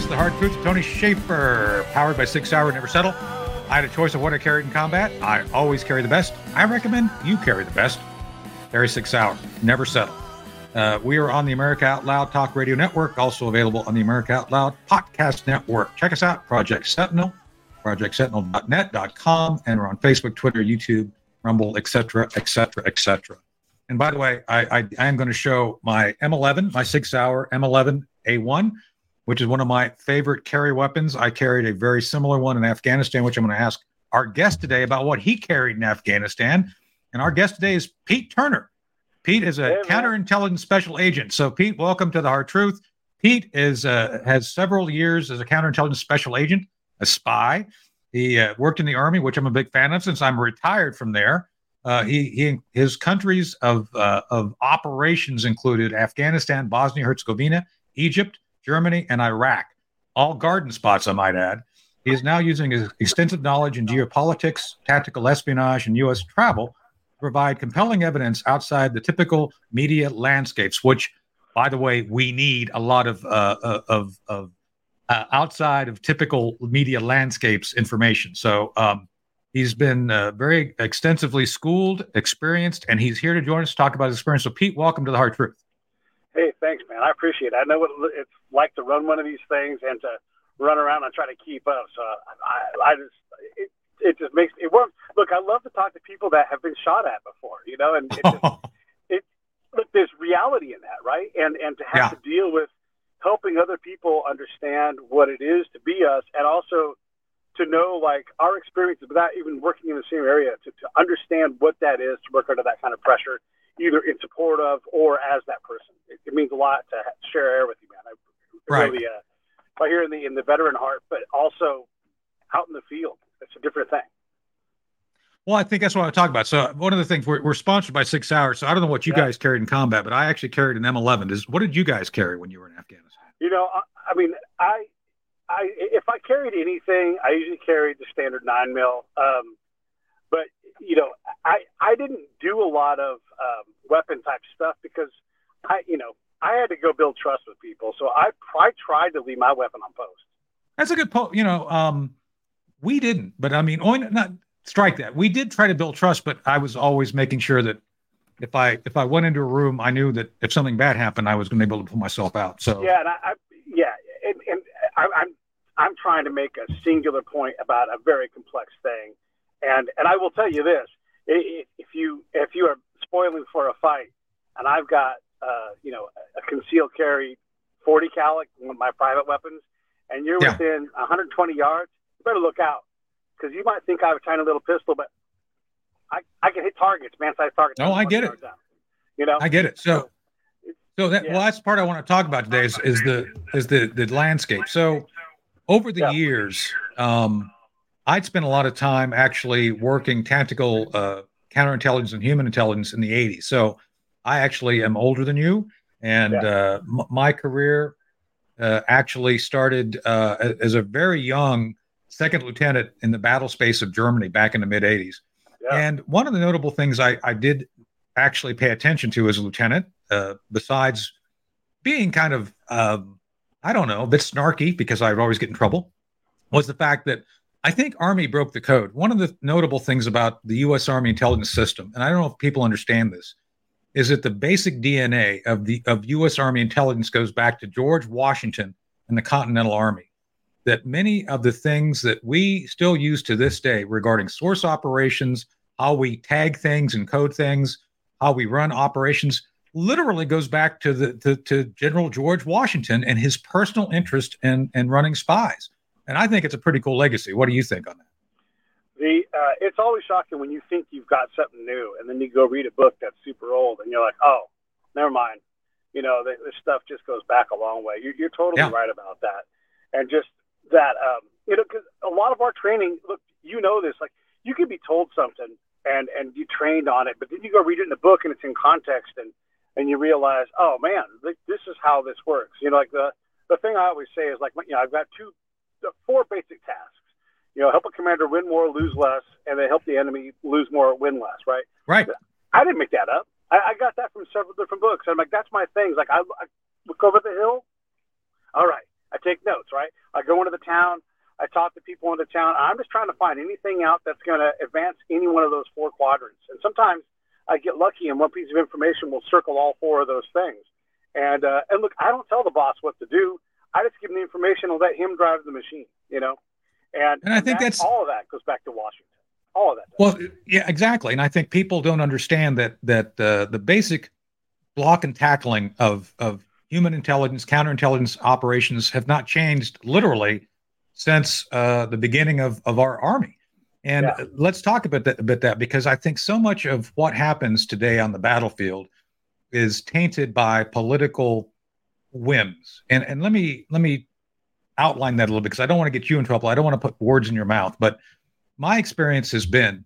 This is the hard truth. Tony Shaffer, powered by SIG Sauer Never Settle. I had a choice of what I carried in combat. I always carry the best. I recommend you carry the best. Carry SIG Sauer, Never Settle. Uh, we are on the America Out Loud Talk Radio Network, also available on the America Out Loud Podcast Network. Check us out, Project Sentinel, projectsentinel.net.com, and we're on Facebook, Twitter, YouTube, Rumble, etc., etc., etc. And by the way, I, I, I am going to show my M11, my SIG Sauer M11A1, which is one of my favorite carry weapons. I carried a very similar one in Afghanistan, which I'm going to ask our guest today about what he carried in Afghanistan. And our guest today is Pete Turner. Pete is a hey, counterintelligence special agent. So, Pete, welcome to the Hard Truth. Pete is uh, has several years as a counterintelligence special agent, a spy. He uh, worked in the army, which I'm a big fan of since I'm retired from there. Uh, he, he his countries of uh, of operations included Afghanistan, Bosnia Herzegovina, Egypt, Germany, and Iraq. All garden spots, I might add. He is now using his extensive knowledge in geopolitics, tactical espionage, and U.S. travel to provide compelling evidence outside the typical media landscapes, which, by the way, we need a lot of uh, uh of, of uh, outside of typical media landscapes information. So um, he's been uh, very extensively schooled, experienced, and he's here to join us to talk about his experience. So, Pete, welcome to the Hard Truth. Hey, thanks, man. I appreciate it. I know what it's like to run one of these things and to run around and try to keep up. So I, I just it, it just makes it work. Look, I love to talk to people that have been shot at before, you know, and it, just, it look there's reality in that, right? And and to have yeah. to deal with helping other people understand what it is to be us, and also to know like our experiences without even working in the same area to, to understand what that is to work under that kind of pressure either in support of or as that person. It, it means a lot to share air with you, man. I right. really, uh, by here in the in the veteran heart, but also out in the field. It's a different thing. Well, I think that's what I talk about. So one of the things we're, we're sponsored by SIG Sauers. So I don't know what you yeah. guys carried in combat, but I actually carried an M11. Is what did you guys carry when you were in Afghanistan? You know, I, I mean, I, I if I carried anything, I usually carried the standard nine mil. Um, but you know, I I didn't do a lot of um, weapon type stuff because I you know I had to go build trust with people, so I I tried to leave my weapon on post. That's a good point. You know, um, we didn't, but I mean, not strike that. We did try to build trust, but I was always making sure that if I if I went into a room, I knew that if something bad happened, I was going to be able to pull myself out. So yeah, and I, I yeah, and, and I, I'm I'm trying to make a singular point about a very complex thing and and I will tell you this: if you if you are spoiling for a fight, and I've got uh, you know a concealed carry 40 cal, one of my private weapons, and you're yeah. within 120 yards, you better look out because you might think I have a tiny little pistol, but I I can hit targets, man-sized targets. No, I get it. You know, I get it. So. So that yeah. well, that's part I want to talk about today is, is the is the the landscape. So over the yeah. years, um, I'd spent a lot of time actually working tactical uh, counterintelligence and human intelligence in the 80s. So I actually am older than you, and yeah. uh, m- my career uh, actually started uh, as a very young second lieutenant in the battle space of Germany back in the mid 80s. Yeah. And one of the notable things I, I, did actually pay attention to as a lieutenant, uh, besides being kind of, um, I don't know, a bit snarky because I would always get in trouble, was the fact that I think Army broke the code. One of the notable things about the U.S. Army intelligence system, and I don't know if people understand this, is that the basic DNA of the of U.S. Army intelligence goes back to George Washington and the Continental Army. That many of the things that we still use to this day regarding source operations, how we tag things and code things, how we run operations, literally goes back to the to, to General George Washington and his personal interest in in running spies and I think it's a pretty cool legacy. What do you think on that? The uh, it's always shocking when you think you've got something new, and then you go read a book that's super old, and you're like, oh, never mind. You know, this stuff just goes back a long way. You're, you're totally yeah. right about that, and just that, um, you know, because a lot of our training, look, you know this, like you can be told something and and you trained on it, but then you go read it in a book and it's in context, and and you realize, oh man, this is how this works. You know, like the the thing I always say is like, you know, I've got two four basic tasks. You know, help a commander win more, lose less, and then help the enemy lose more, win less. Right. Right. I didn't make that up. I, I got that from several different books. I'm like, that's my thing. Like, I, I look over the hill. All right, I take notes, right? I go into the town, I talk to people in the town. I'm just trying to find anything out that's going to advance any one of those four quadrants. And sometimes I get lucky and one piece of information will circle all four of those things. And uh, and look, I don't tell the boss what to do. I just give him the information and let him drive the machine, you know. And, and I think that's all of that goes back to Washington. All of that. Well, yeah, exactly. And I think people don't understand that that uh, the basic block and tackling of of human intelligence, counterintelligence operations have not changed literally since uh, the beginning of, of our army. And yeah. let's talk about that, about that because I think so much of what happens today on the battlefield is tainted by political whims. And and let me let me outline that a little bit because I don't want to get you in trouble. I don't want to put words in your mouth. But my experience has been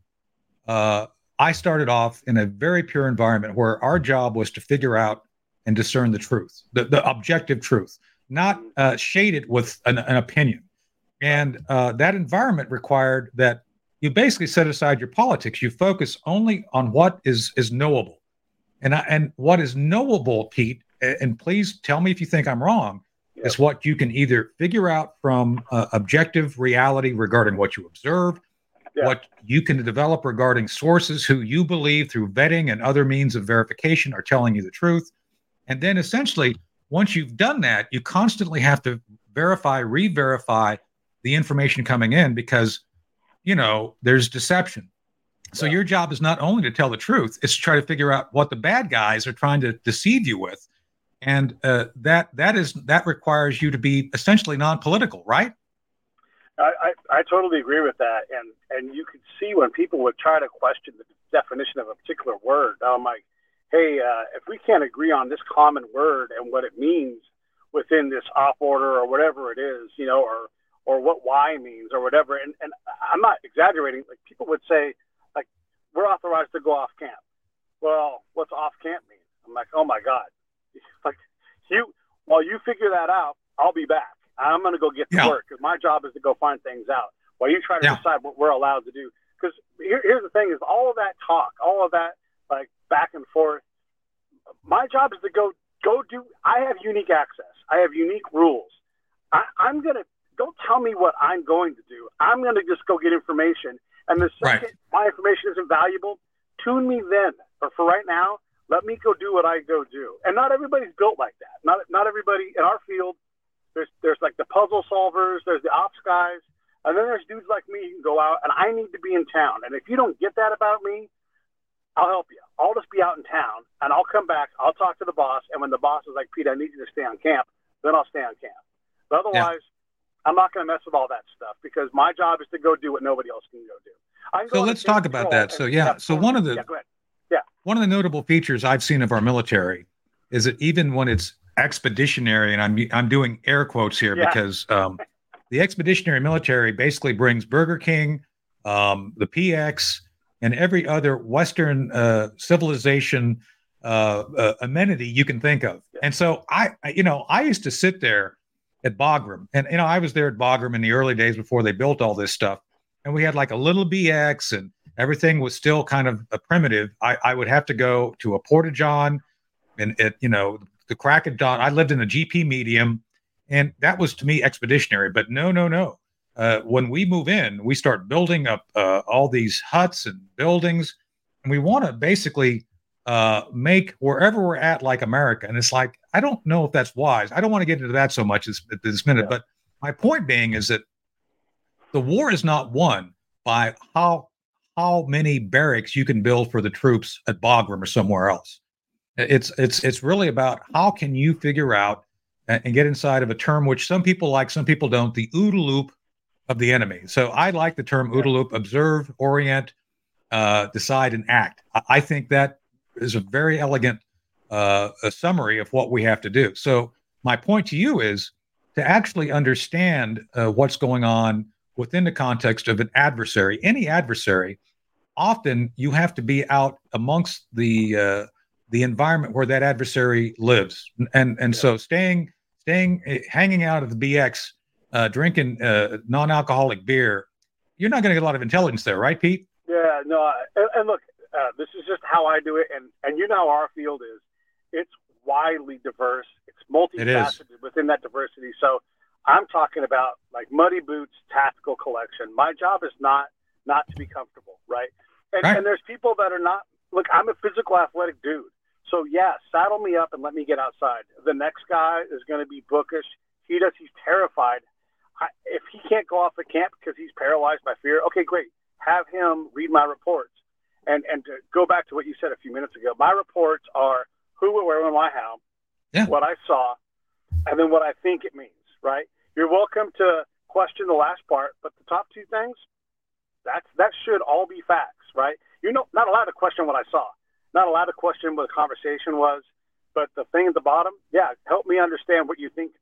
uh, I started off in a very pure environment where our job was to figure out and discern the truth, the, the objective truth, not uh, shaded with an, an opinion. And uh, that environment required that you basically set aside your politics. You focus only on what is is knowable, and I, and what is knowable, Pete. And please tell me if you think I'm wrong. Yep. Is what you can either figure out from uh, objective reality regarding what you observe, yeah. what you can develop regarding sources who you believe through vetting and other means of verification are telling you the truth, and then essentially once you've done that, you constantly have to verify, re-verify the information coming in because you know there's deception so yeah. your job is not only to tell the truth it's to try to figure out what the bad guys are trying to deceive you with and uh, that that is that requires you to be essentially non-political right I, I, totally agree with that and and you could see when people would try to question the definition of a particular word i'm like hey uh, if we can't agree on this common word and what it means within this op order or whatever it is you know or or what Y means or whatever. And, and I'm not exaggerating. Like people would say, like, we're authorized to go off camp. Well, what's off camp mean? I'm like, oh my God. Like you, while you figure that out, I'll be back. I'm going to go get to yeah. work because my job is to go find things out while you try to yeah. decide what we're allowed to do. Because here, here's the thing is all of that talk, all of that like back and forth. My job is to go, go do, I have unique access. I have unique rules. I, I'm going to don't tell me what I'm going to do. I'm going to just go get information. And the second right. my information isn't valuable, tune me then. But for right now, let me go do what I go do. And not everybody's built like that. Not not everybody in our field. There's there's like the puzzle solvers. There's the ops guys. And then there's dudes like me who can go out and I need to be in town. And if you don't get that about me, I'll help you. I'll just be out in town and I'll come back. I'll talk to the boss. And when the boss is like, Pete, I need you to stay on camp, then I'll stay on camp. But otherwise, I'm not going to mess with all that stuff because my job is to go do what nobody else can go do. So let's talk about that. So yeah, yeah so one of the yeah, yeah, one of the notable features I've seen of our military is that even when it's expeditionary, and I'm I'm doing air quotes here yeah. because um, the expeditionary military basically brings Burger King, um, the PX, and every other Western uh, civilization uh, uh, amenity you can think of. And so I, you know, I used to sit there at Bagram. And you know, I was there at Bagram in the early days before they built all this stuff. And we had like a little BX and everything was still kind of a primitive. I, I would have to go to a porta john and it, you know, the crack of dawn. I lived in a GP medium and that was to me expeditionary, but no, no, no. Uh, when we move in, we start building up uh, all these huts and buildings, and we want to basically uh, make wherever we're at like America. And it's like, I don't know if that's wise. I don't want to get into that so much this, this minute. Yeah. But my point being is that the war is not won by how how many barracks you can build for the troops at Bagram or somewhere else. It's it's it's really about how can you figure out and, get inside of a term which some people like, some people don't, the OODA loop of the enemy. So I like the term OODA loop: observe, orient, uh, decide, and act. I, I think that is a very elegant uh, a summary of what we have to do. So my point to you is to actually understand uh, what's going on within the context of an adversary. Any adversary, often you have to be out amongst the uh, the environment where that adversary lives, and and yeah. so staying staying eh, hanging out at the BX, uh, drinking uh, non-alcoholic beer, you're not going to get a lot of intelligence there, right, Pete? Yeah, no, and, and look, uh, this is just how I do it, and and you know how our field is. It's widely diverse. It's multifaceted it within that diversity. So I'm talking about like muddy boots tactical collection. My job is not not to be comfortable, right? And, right. and there's people that are not. Look, I'm a physical athletic dude. So yeah, saddle me up and let me get outside. The next guy is going to be bookish. He does. He's terrified. I, if he can't go off the camp because he's paralyzed by fear, okay, great. Have him read my reports. And and to go back to what you said a few minutes ago, my reports are who, where, when, why, how, yeah. what I saw, and then what I think it means. Right? You're welcome to question the last part, but the top two things, that's that should all be facts, right? You're not, not allowed to question what I saw, not allowed to question what the conversation was, but the thing at the bottom, yeah, help me understand what you think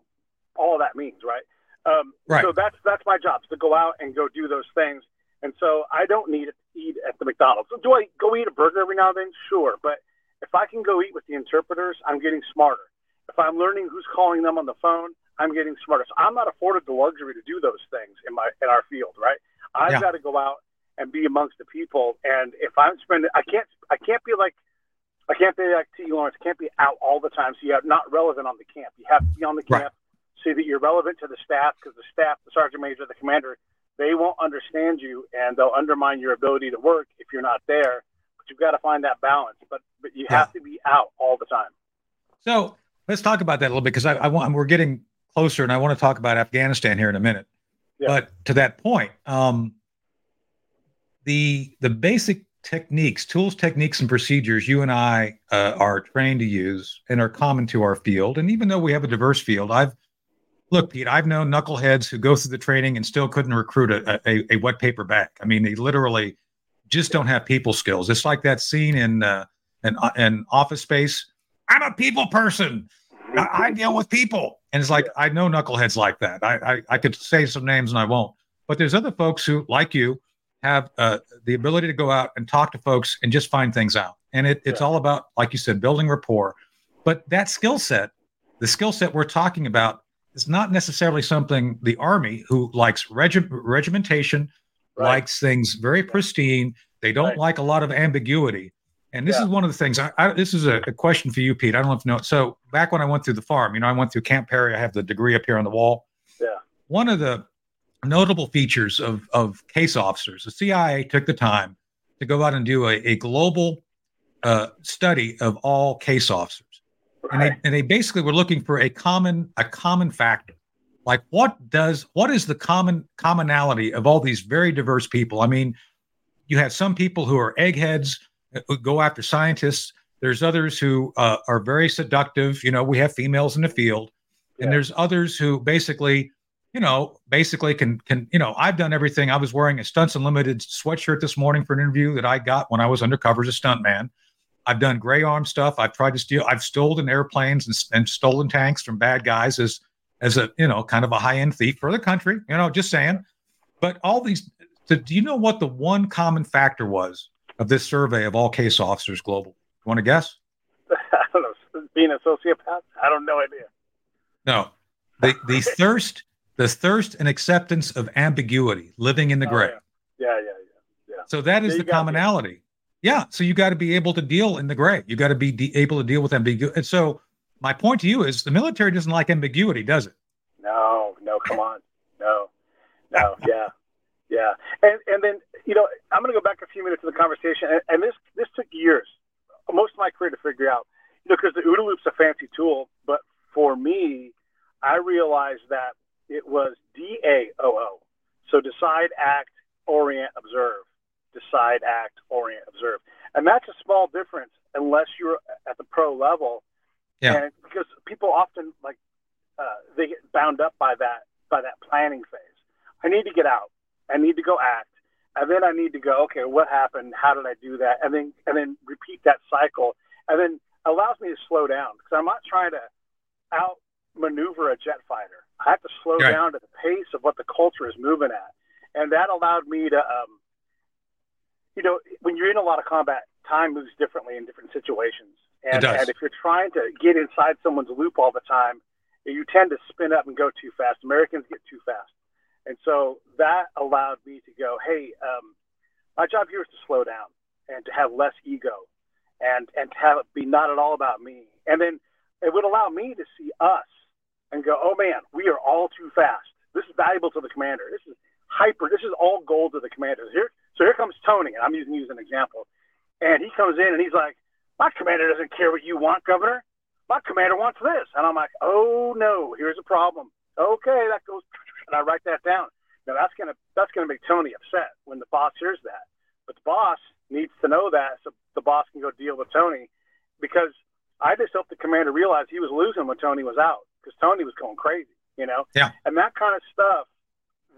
all that means, right? Um, right. So that's that's my job is to go out and go do those things. And so I don't need to eat at the McDonald's. Do I go eat a burger every now and then? Sure, but if I can go eat with the interpreters, I'm getting smarter. If I'm learning who's calling them on the phone, I'm getting smarter. So I'm not afforded the luxury to do those things in my in our field, right? I've yeah. got to go out and be amongst the people. And if I'm spending, I can't, I can't be like, I can't be like T. Lawrence. Can't be out all the time. So you're not relevant on the camp. You have to be on the camp, right. so that you're relevant to the staff because the staff, the sergeant major, the commander, they won't understand you and they'll undermine your ability to work if you're not there. But you've got to find that balance. But but you yeah. have to be out all the time. So let's talk about that a little bit because I, I want we're getting closer, and I want to talk about Afghanistan here in a minute. Yeah. But to that point, um, the the basic techniques, tools, techniques, and procedures you and I uh, are trained to use and are common to our field. And even though we have a diverse field, I've look, Pete, I've known knuckleheads who go through the training and still couldn't recruit a, a, a wet paper bag. I mean, they literally just don't have people skills. It's like that scene in uh, an, an office space. I'm a people person. I, I deal with people. And it's like, I know knuckleheads like that. I, I, I could say some names and I won't. But there's other folks who, like you, have uh, the ability to go out and talk to folks and just find things out. And it, it's yeah. all about, like you said, building rapport. But that skill set, the skill set we're talking about, is not necessarily something the Army, who likes regi- regimentation, right. likes things very pristine. They don't right. like a lot of ambiguity. And this yeah. is one of the things. I, I, this is a, a, question for you, Pete. I don't know if you know. So back when I went through the farm, you know, I went through Camp Perry. I have the degree up here on the wall. Yeah. One of the notable features of of case officers, the CIA took the time to go out and do a, a global uh, study of all case officers, right. and they and they basically were looking for a common a common factor. Like what does what is the common commonality of all these very diverse people? I mean, you have some people who are eggheads go after scientists. There's others who uh, are very seductive. You know, we have females in the field, and there's others who basically, you know, basically can can you know. I've done everything. I was wearing a Stunts Unlimited sweatshirt this morning for an interview that I got when I was undercover as a stuntman. I've done gray arm stuff. I've tried to steal. I've stolen airplanes and, and stolen tanks from bad guys as as a you know kind of a high end thief for the country. You know, just saying. But all these. So do you know what the one common factor was of this survey of all case officers global? You want to guess? I don't know. Being a sociopath? I don't know idea. No. The the thirst, the thirst and acceptance of ambiguity, living in the oh, gray. Oh, yeah. yeah, yeah, yeah, yeah. So that is yeah, the commonality. Yeah. So you got to be able to deal in the gray. You got to be de- able to deal with ambiguity. And so my point to you is the military doesn't like ambiguity, does it? No, no, come on. No, no, yeah. Yeah, and and then you know I'm going to go back a few minutes to the conversation, and, and this this took years, most of my career to figure out. You know, because the OODA loop's a fancy tool, but for me, I realized that it was D A O O. So decide, act, orient, observe. Decide, act, orient, observe, and that's a small difference unless you're at the pro level. Yeah. And because people often like uh, they get bound up by that by that planning phase. I need to get out. I need to go act, and then I need to go, okay, what happened? How did I do that? And then and then repeat that cycle, and then allows me to slow down because I'm not trying to outmaneuver a jet fighter. I have to slow right. down to the pace of what the culture is moving at, and that allowed me to, um, you know, when you're in a lot of combat, time moves differently in different situations, and, and if you're trying to get inside someone's loop all the time, you tend to spin up and go too fast. Americans get too fast. And so that allowed me to go, hey, um, my job here is to slow down and to have less ego and, and to have it be not at all about me. And then it would allow me to see us and go, oh man, we are all too fast. This is valuable to the commander. This is hyper. This is all gold to the commander. Here, so here comes Tony, and I'm using you as an example. And he comes in and he's like, my commander doesn't care what you want, Governor. My commander wants this. And I'm like, oh no, here's a problem. Okay, that goes, and I write that down. Now that's gonna that's gonna make Tony upset when the boss hears that. But the boss needs to know that so the boss can go deal with Tony, because I just hope the commander realized he was losing when Tony was out because Tony was going crazy, you know. Yeah. And that kind of stuff,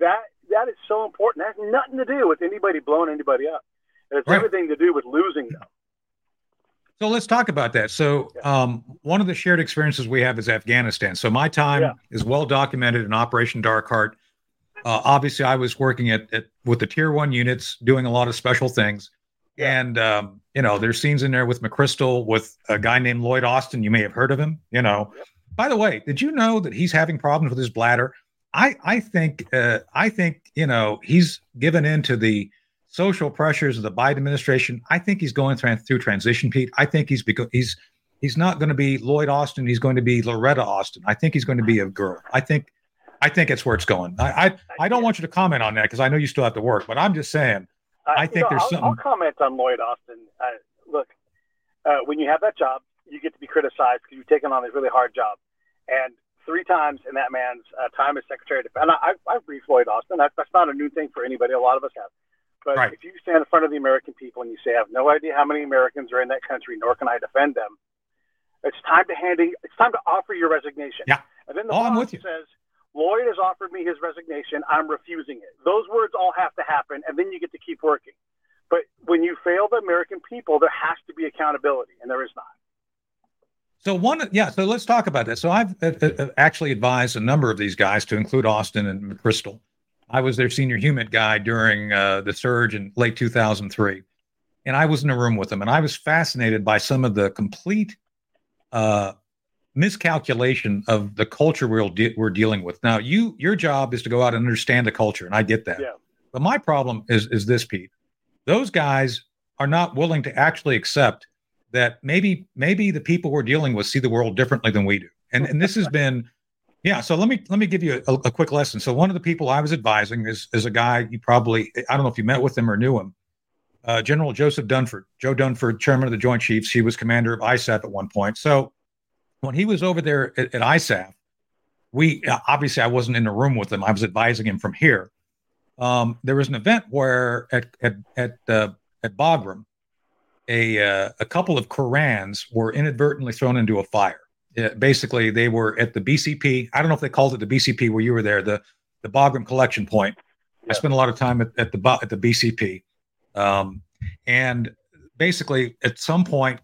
that that is so important. That has nothing to do with anybody blowing anybody up. It's right. everything to do with losing them. So let's talk about that. So, um, one of the shared experiences we have is Afghanistan. So, my time yeah. is well documented in Operation Dark Heart. Uh, obviously, I was working at, at, with the Tier One units, doing a lot of special things. And um, you know, there's scenes in there with McChrystal, with a guy named Lloyd Austin. You may have heard of him. You know. Yep. By the way, did you know that he's having problems with his bladder? I I think uh, I think you know he's given in to the social pressures of the Biden administration. I think he's going through, through transition, Pete. I think he's because he's he's not going to be Lloyd Austin. He's going to be Loretta Austin. I think he's going to be a girl. I think I think it's where it's going. I I, I don't want you to comment on that because I know you still have to work, but I'm just saying. Uh, I think know, there's I'll, something. I'll comment on Lloyd Austin. Uh, look, uh, when you have that job, you get to be criticized because you've taken on this really hard job, and three times in that man's uh, time as Secretary of Defense. And I, I've briefed Lloyd Austin. That's, that's not a new thing for anybody. A lot of us have. But right. if you stand in front of the American people and you say, I have no idea how many Americans are in that country, nor can I defend them, it's time to hand it's time to offer your resignation. Yeah. And then the oh, boss says, Lloyd has offered me his resignation. I'm refusing it. Those words all have to happen, and then you get to keep working. But when you fail the American people, there has to be accountability, and there is not. So one, yeah. So let's talk about this. So I've uh, uh, actually advised a number of these guys, to include Austin and Crystal, I was their senior human guy during uh, the surge in late 2003. And I was in a room with them, and I was fascinated by some of the complete uh, miscalculation of the culture we're, de- we're dealing with. Now, you your job is to go out and understand the culture, and I get that. Yeah. But my problem is is this, Pete. Those guys are not willing to actually accept that maybe maybe the people we're dealing with see the world differently than we do. And and this has been yeah, so let me let me give you a, a, quick lesson. So one of the people I was advising is is a guy you probably I don't know if you met with him or knew him, uh, General Joseph Dunford, Joe Dunford, chairman of the Joint Chiefs. He was commander of ISAF at one point. So when he was over there at, at ISAF, we obviously I wasn't in the room with him. I was advising him from here. Um, there was an event where at at at uh, at Bagram, a uh, a couple of Korans were inadvertently thrown into a fire basically they were at the BCP. I don't know if they called it the BCP where you were there, the the Bagram collection point. Yeah. I spent a lot of time at, at the at the BCP, um, and basically at some point,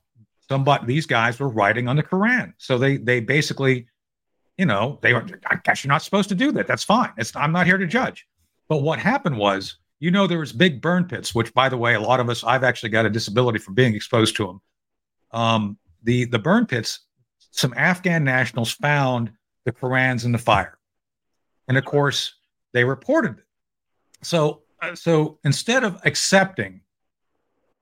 somebody these guys were writing on the Koran. So they they basically, you know, they were. I guess you're not supposed to do that. That's fine. It's I'm not here to judge. But what happened was, you know, there was big burn pits, which by the way, a lot of us I've actually got a disability from being exposed to them. Um, the the burn pits some Afghan nationals found the Korans in the fire. And of course, they reported it. So, uh, so instead of accepting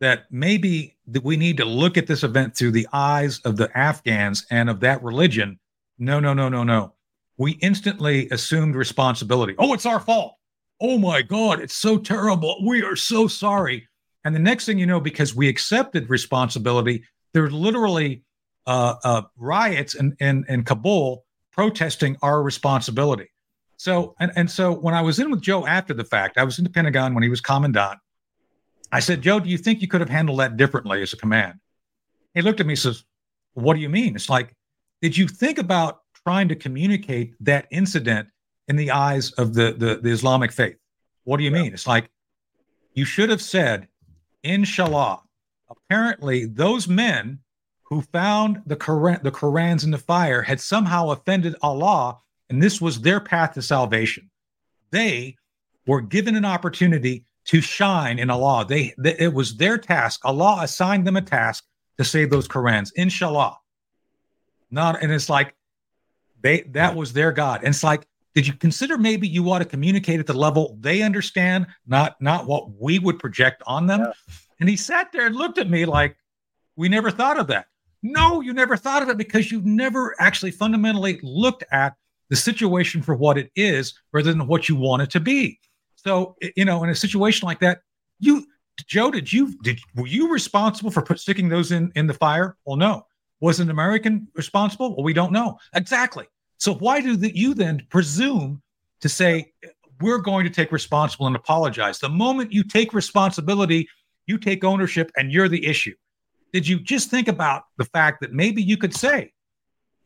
that maybe that we need to look at this event through the eyes of the Afghans and of that religion, no, no, no, no, no. We instantly assumed responsibility. Oh, it's our fault. Oh my God, it's so terrible. We are so sorry. And the next thing you know, because we accepted responsibility, there's literally uh, uh, riots in, in, in Kabul protesting our responsibility. So, and, and so when I was in with Joe after the fact, I was in the Pentagon when he was commandant. I said, Joe, do you think you could have handled that differently as a command? He looked at me and says, What do you mean? It's like, did you think about trying to communicate that incident in the eyes of the, the, the Islamic faith? What do you yeah. mean? It's like, you should have said, Inshallah. Apparently, those men who found the Quran, the Korans in the fire had somehow offended Allah, and this was their path to salvation. They were given an opportunity to shine in Allah. They, they it was their task. Allah assigned them a task to save those Korans. Inshallah. Not and it's like they that was their God. And it's like, did you consider maybe you ought to communicate at the level they understand, not not what we would project on them? Yeah. And he sat there and looked at me like, we never thought of that. No, you never thought of it because you've never actually fundamentally looked at the situation for what it is rather than what you want it to be. So, you know, in a situation like that, you, Joe, did you, did, were you responsible for put, sticking those in, in the fire? Well, no. Was an American responsible? Well, we don't know. Exactly. So why do the, you then presume to say, we're going to take responsible and apologize? The moment you take responsibility, you take ownership and you're the issue. Did you just think about the fact that maybe you could say,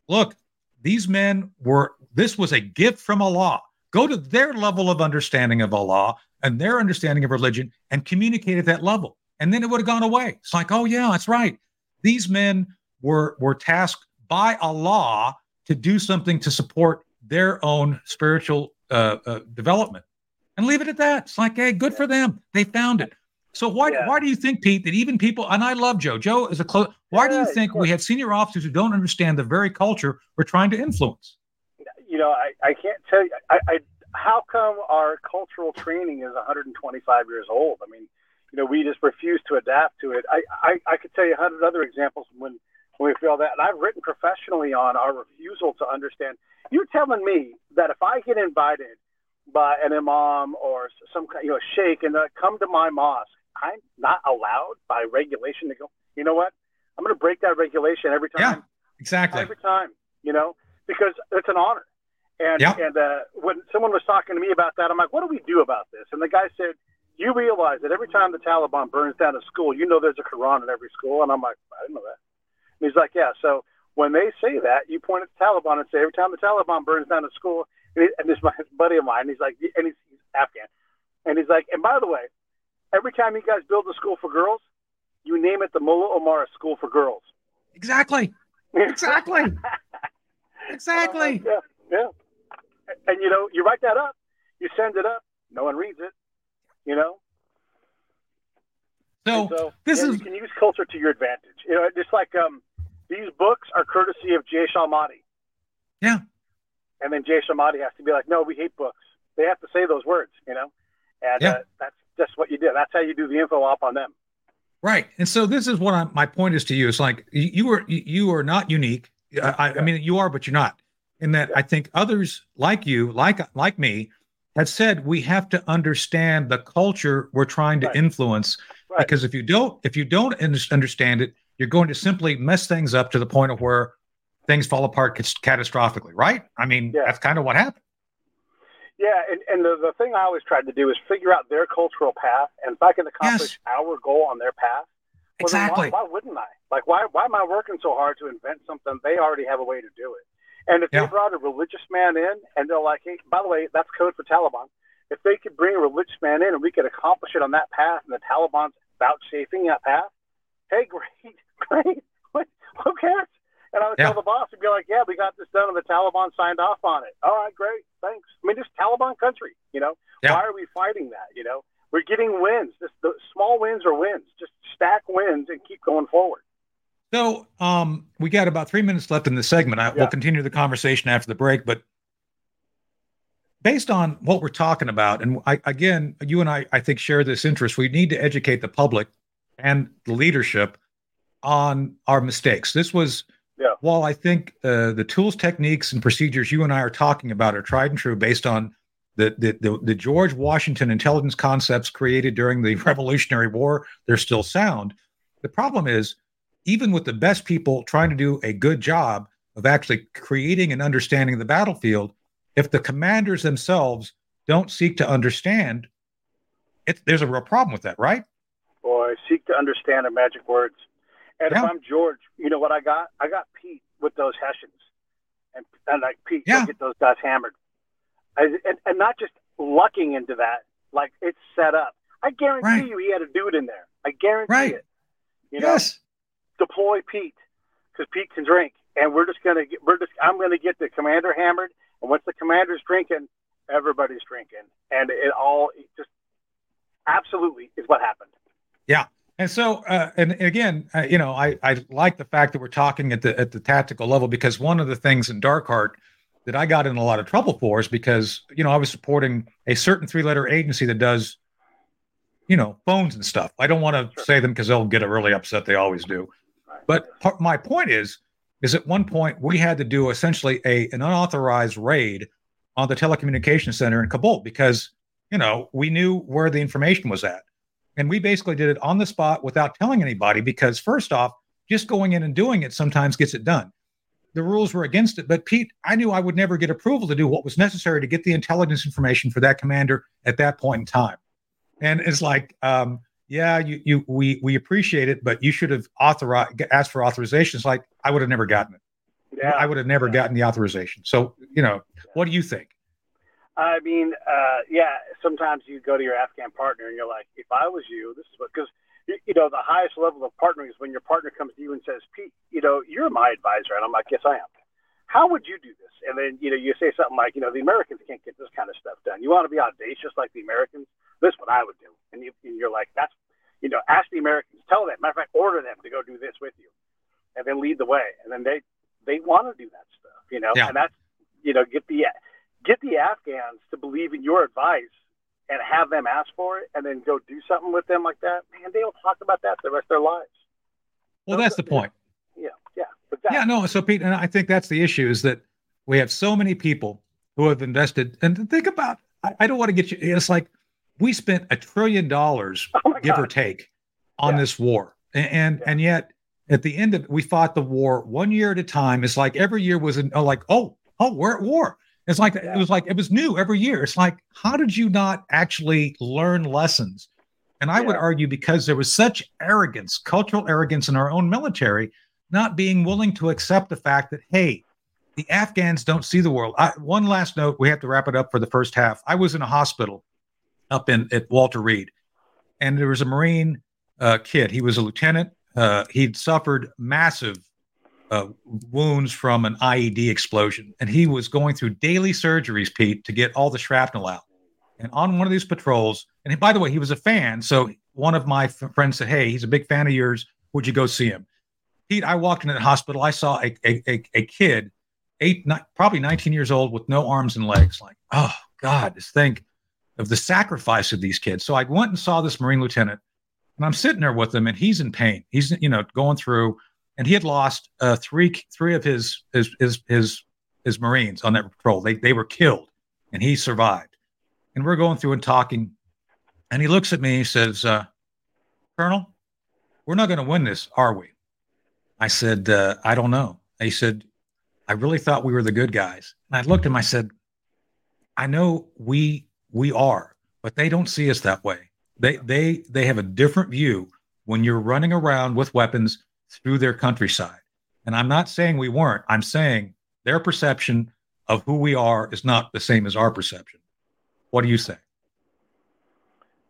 look, these men were, this was a gift from Allah. Go to their level of understanding of Allah and their understanding of religion and communicate at that level. And then it would have gone away. It's like, oh, yeah, that's right. These men were, were tasked by Allah to do something to support their own spiritual uh, uh, development and leave it at that. It's like, hey, good for them. They found it. So why yeah. why do you think, Pete, that even people and I love Joe. Joe is a close. Why yeah, do you think we have senior officers who don't understand the very culture we're trying to influence? You know, I, I can't tell you. I, I how come our cultural training is 125 years old? I mean, you know, we just refuse to adapt to it. I I, I could tell you a hundred other examples when when we feel that, and I've written professionally on our refusal to understand. You're telling me that if I get invited by an imam or some kind, you know, sheikh, and uh, come to my mosque I'm not allowed by regulation to go, you know what? I'm going to break that regulation every time. Yeah, exactly. Every time, you know, because it's an honor. And, yeah. and uh, when someone was talking to me about that, I'm like, what do we do about this? And the guy said, you realize that every time the Taliban burns down a school, you know there's a Quran in every school. And I'm like, I didn't know that. And he's like, yeah. So when they say that, you point at the Taliban and say, every time the Taliban burns down a school, and this my buddy of mine, he's like, and he's, he's Afghan, and he's like, and by the way, every time you guys build a school for girls, you name it the Mullah Omar School for Girls. Exactly. Exactly. exactly. Uh, yeah. Yeah. And you know, you write that up, you send it up, no one reads it. You know. So, so this yeah, is you can use culture to your advantage. You know, just like um, these books are courtesy of Jay Shalmati. Yeah. And then Jay Shalmati has to be like, no, we hate books. They have to say those words, you know. And yeah. uh, that's just what you did. That's how you do the info op on them. Right. And so this is what I'm, my point is to you. It's like you are you are not unique. I, I mean, you are, but you're not. In that. I think others like you, like like me, have said we have to understand the culture we're trying to right. influence. Right. Because if you don't, if you don't understand it, you're going to simply mess things up to the point of where things fall apart catastrophically. Right. I mean, yeah. that's kind of what happened. Yeah, and, and the, the thing I always tried to do is figure out their cultural path, and if I can accomplish yes. our goal on their path, well, exactly. Why, why, wouldn't I? Like, why why am I working so hard to invent something they already have a way to do it? And if yeah. they brought a religious man in, and they're like, hey, by the way, that's code for Taliban. If they could bring a religious man in, and we could accomplish it on that path, and the Taliban's vouchsafing that path, hey, great, great. What, who cares? And I would yeah. tell the boss, he'd be like, "Yeah, we got this done, and the Taliban signed off on it. All right, great, thanks. I mean, just Taliban country, you know. Yeah. Why are we fighting that? You know, we're getting wins. Just the small wins are wins. Just stack wins and keep going forward. So, um, we got about three minutes left in the segment. I, yeah. We'll continue the conversation after the break, but based on what we're talking about, and I, again, you and I, I think, share this interest. We need to educate the public and the leadership on our mistakes. This was yeah. While I think uh, the tools, techniques, and procedures you and I are talking about are tried and true based on the, the, the, the George Washington intelligence concepts created during the Revolutionary War, they're still sound. The problem is, even with the best people trying to do a good job of actually creating and understanding the battlefield, if the commanders themselves don't seek to understand, it, there's a real problem with that, right? Boy, seek to understand are magic words. And yeah. if I'm George, you know what I got? I got Pete with those Hessians, and and like Pete, yeah. get those guys hammered, I, and and not just lucking into that, like it's set up. I guarantee right. you, he had a dude in there. I guarantee right. it. You know, yes. deploy Pete because Pete can drink, and we're just gonna get. We're just. I'm gonna get the commander hammered, and once the commander's drinking, everybody's drinking, and it all it just absolutely is what happened. Yeah. And so, uh, and again, uh, you know, I, I like the fact that we're talking at the at the tactical level because one of the things in Dark Heart that I got in a lot of trouble for is because you know I was supporting a certain three letter agency that does, you know, phones and stuff. I don't want to say them because they'll get really upset. They always do. But part, my point is, is at one point we had to do essentially a an unauthorized raid on the telecommunications center in Kabul because you know we knew where the information was at, and we basically did it on the spot without telling anybody because first off, just going in and doing it sometimes gets it done. The rules were against it, but Pete, I knew I would never get approval to do what was necessary to get the intelligence information for that commander at that point in time. And it's like, um, yeah, you, you, we, we appreciate it, but you should have authorized, asked for authorizations. Like I would have never gotten it. Yeah. I would have never gotten the authorization. So, you know, what do you think? I mean, uh, yeah, sometimes you go to your Afghan partner and you're like, if I was you, this is what, because, you know, the highest level of partnering is when your partner comes to you and says, Pete, you know, you're my advisor. And I'm like, yes, I am. How would you do this? And then, you know, you say something like, you know, the Americans can't get this kind of stuff done. You want to be audacious like the Americans? This is what I would do. And, you, and you're like, that's, you know, ask the Americans, tell them, matter of fact, order them to go do this with you and then lead the way. And then they, they want to do that stuff, you know, yeah. and that's, you know, get the, get the Afghans to believe in your advice and have them ask for it and then go do something with them like that, man, they'll talk about that the rest of their lives. Well, that's the point. Yeah, yeah. yeah, no. So, Pete, and I think that's the issue is that we have so many people who have invested. And think about, I, I don't want to get you, it's like we spent a trillion dollars, oh give God. or take, on yeah. this war. And, and, yeah. and, yet, at the end of it, we fought the war one year at a time. It's like every year was an, like, oh, oh, we're at war. It's like yeah. it was like it was new every year. It's like, how did you not actually learn lessons? And I yeah. would argue because there was such arrogance, cultural arrogance in our own military, not being willing to accept the fact that, hey, the Afghans don't see the world. I, one last note, we have to wrap it up for the first half. I was in a hospital up in at Walter Reed, and there was a Marine uh, kid. He was a lieutenant. Uh, he'd suffered massive uh, wounds from an IED explosion, and he was going through daily surgeries, Pete, to get all the shrapnel out. And on one of these patrols, and by the way, he was a fan. So one of my f- friends said, "Hey, he's a big fan of yours. Would you go see him?" Pete, I walked into the hospital. I saw a a, a, a kid, eight, probably 19 years old, with no arms and legs. Like, oh God, just think of the sacrifice of these kids. So I went and saw this Marine lieutenant, and I'm sitting there with him, and he's in pain. He's you know going through and he had lost uh, three three of his his his his his Marines on that patrol. They they were killed, and he survived. And we're going through and talking, and he looks at me. He says, uh, "Colonel, we're not going to win this, are we?" I said, uh, "I don't know." he said, "I really thought we were the good guys." And I looked at him. I said, "I know we we are, but they don't see us that way. They they they have a different view." When you're running around with weapons through their countryside. And I'm not saying we weren't, I'm saying their perception of who we are is not the same as our perception. What do you say?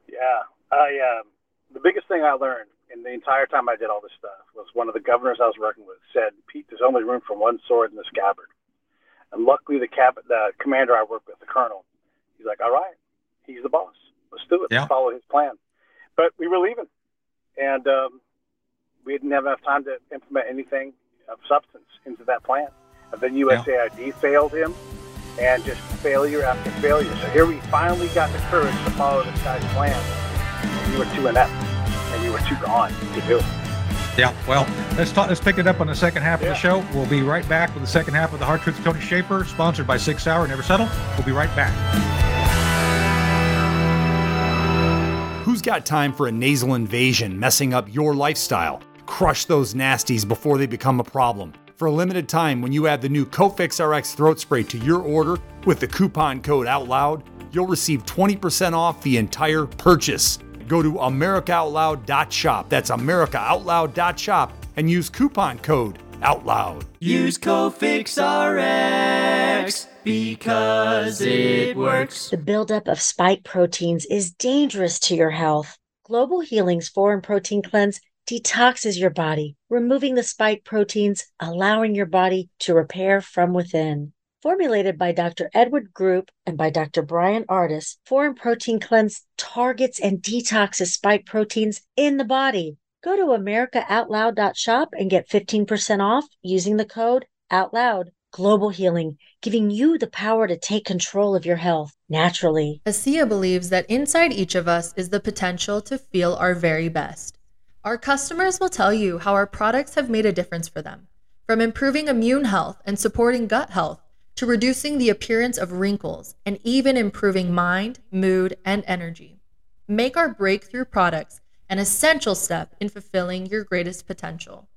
Yeah, I um, the biggest thing I learned in the entire time I did all this stuff was one of the governors I was working with said, "Pete, there's only room for one sword in the scabbard." And luckily, the cap, the commander I work with, the colonel, he's like, "All right, he's the boss. Let's do it. Yeah. Let's follow his plan." But we were leaving, and um, we didn't have enough time to implement anything of substance into that plan. And then USAID yeah. failed him, and just failure after failure. So here we finally got the courage to follow this guy's plan. And you were too inept, and you were too gone to do it. Yeah, well, let's talk. Let's pick it up on the second half yeah. of the show. We'll be right back with the second half of the Hard Truth of Tony Shaffer, sponsored by SIG Sauer Never settle. We'll be right back. Who's got time for a nasal invasion messing up your lifestyle? Crush those nasties before they become a problem. For a limited time, when you add the new Cofix RX throat spray to your order with the coupon code OUTLOUD, you'll receive 20% off the entire purchase. Go to AmericaOutloud.shop. That's AmericaOutloud.shop and use coupon code OUTLOUD. Use Cofix RX because it works. The buildup of spike proteins is dangerous to your health. Global Healing's Foreign Protein Cleanse detoxes your body, removing the spike proteins, allowing your body to repair from within. Formulated by Dr. Edward Group and by Dr. Bryan Ardis, Foreign Protein Cleanse targets and detoxes spike proteins in the body. Go to AmericaOutloud.shop and get 15% off using the code OUTLOUD. Global Healing, giving you the power to take control of your health naturally. ASEA believes that inside each of us is the potential to feel our very best. Our customers will tell you how our products have made a difference for them. from improving immune health and supporting gut health to reducing the appearance of wrinkles and even improving mind, mood, and energy. Make our breakthrough products an essential step in fulfilling your greatest potential.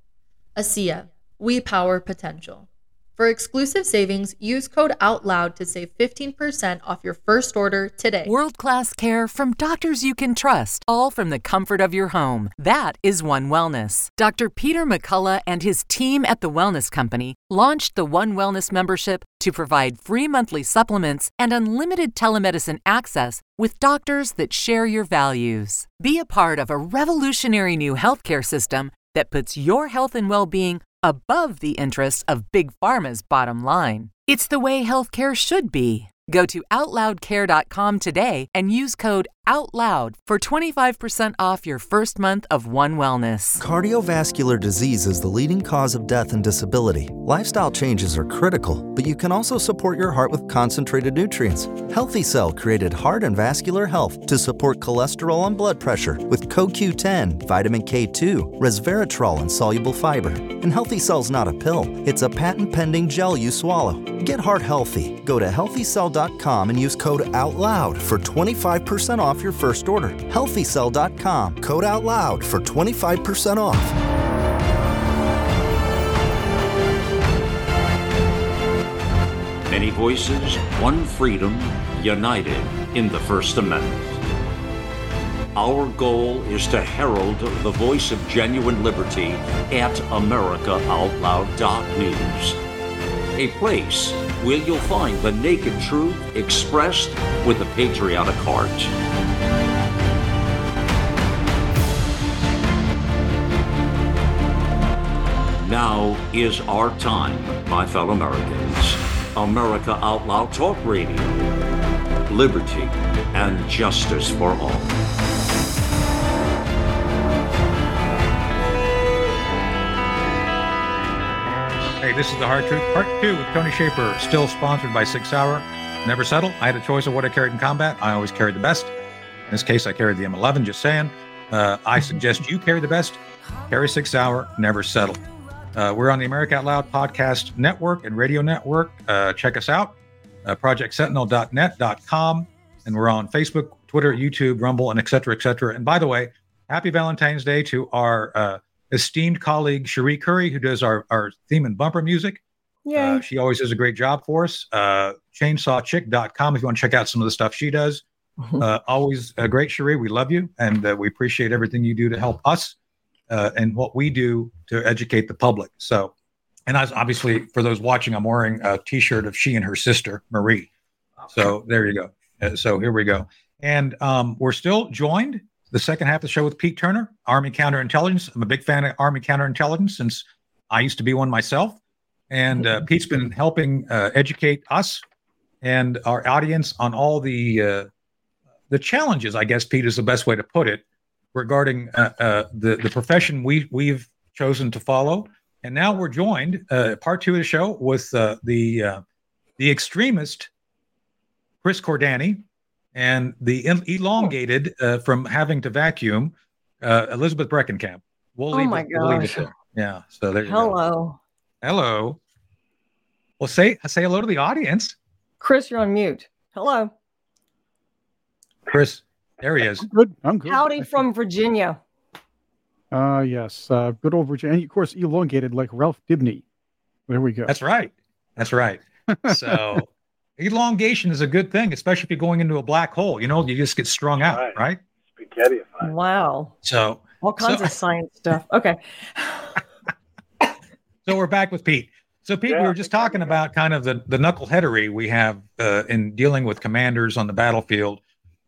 ASEA, we power potential. For exclusive savings, use code OUTLOUD to save 15% off your first order today. World class care from doctors you can trust, all from the comfort of your home. That is One Wellness. Dr. Peter McCullough and his team at the Wellness Company launched the One Wellness membership to provide free monthly supplements and unlimited telemedicine access with doctors that share your values. Be a part of a revolutionary new healthcare system that puts your health and well being above the interests of Big Pharma's bottom line. It's the way healthcare should be. Go to OutLoudCare.com today and use code OUTLOUD for 25% off your first month of One Wellness. Cardiovascular disease is the leading cause of death and disability. Lifestyle changes are critical, but you can also support your heart with concentrated nutrients. Healthy Cell created Heart and Vascular Health to support cholesterol and blood pressure with CoQ10, vitamin K2, resveratrol, and soluble fiber. And Healthy Cell's not a pill, it's a patent pending gel you swallow. Get heart healthy. Go to healthycell.com and use code OUTLOUD for 25% off your first order. Healthycell.com, code OUTLOUD for 25% off. Many voices, one freedom, united in the First Amendment. Our goal is to herald the voice of genuine liberty at AmericaOutloud.news, a place where you'll find the naked truth expressed with a patriotic heart. Now is our time, my fellow Americans. America Out Loud Talk Radio. Liberty and justice for all. Hey, this is the Hard Truth Part 2 with Tony Shaffer, still sponsored by SIG Sauer. Never settle. I had a choice of what I carried in combat. I always carried the best. In this case, I carried the M11, just saying. Uh, I suggest you carry the best. Carry SIG Sauer, never settle. Uh, we're on the America Out Loud podcast network and radio network. Uh, check us out, uh, projectsentinel.net.com. And we're on Facebook, Twitter, YouTube, Rumble, and et cetera, et cetera. And by the way, happy Valentine's Day to our uh, esteemed colleague, Cherie Currie, who does our, our theme and bumper music. Yeah. Uh, she always does a great job for us. Uh, chainsawchick.com if you want to check out some of the stuff she does. Uh, always a great Cherie. We love you and uh, we appreciate everything you do to help us uh, and what we do to educate the public. So, and as obviously for those watching, I'm wearing a T-shirt of she and her sister Marie. So there you go. Uh, so here we go. And um, we're still joined the second half of the show with Pete Turner, Army Counterintelligence. I'm a big fan of Army Counterintelligence since I used to be one myself. And uh, Pete's been helping uh, educate us and our audience on all the uh, the challenges. I guess Pete is the best way to put it regarding uh, uh, the the profession we we've chosen to follow. And now we're joined, uh, part two of the show, with uh, the uh, the extremist Chris Cordani and the elongated uh, from having to vacuum uh, Elizabeth Breckenkamp. We'll Oh leave my it, we'll leave it gosh. there. Yeah. So there you go. Hello. Hello. Well, say say hello to the audience, Chris, you're on mute. Hello. Chris. There he is. Good. I'm good. Howdy from Virginia. Uh, yes. Uh, good old Virginia. And of course, elongated like Ralph Dibny. There we go. That's right. That's right. So elongation is a good thing, especially if you're going into a black hole. You know, you just get strung out, Right. right? Spaghetti. Wow. So All kinds So- of science stuff. Okay. So we're back with Pete. So Pete, we were just talking about kind of the the knuckleheadery we have uh, in dealing with commanders on the battlefield,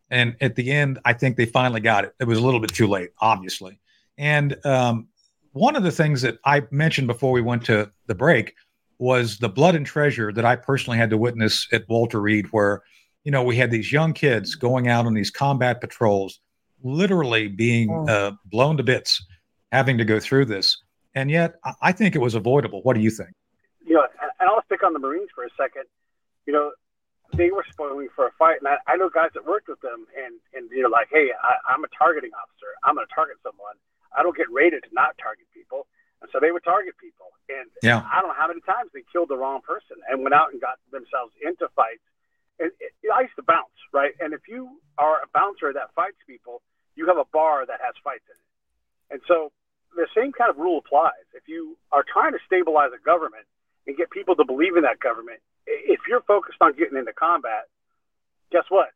and at the end, I think they finally got it. It was a little bit too late, obviously. And um, one of the things that I mentioned before we went to the break was the blood and treasure that I personally had to witness at Walter Reed, where you know we had these young kids going out on these combat patrols, literally being Oh. uh, blown to bits, having to go through this. And yet, I- I think it was avoidable. What do you think? you know, and and I'll stick on the Marines for a second. You know, they were spoiling for a fight, and I, I know guys that worked with them, and and you know, like, hey, I, I'm a targeting officer. I'm going to target someone. I don't get rated to not target people. And so they would target people. And yeah. I don't know how many times they killed the wrong person and went out and got themselves into fights. And it, it, I used to bounce, right? And if you are a bouncer that fights people, you have a bar that has fights in it. And so the same kind of rule applies. If you are trying to stabilize a government and get people to believe in that government, if you're focused on getting into combat, guess what?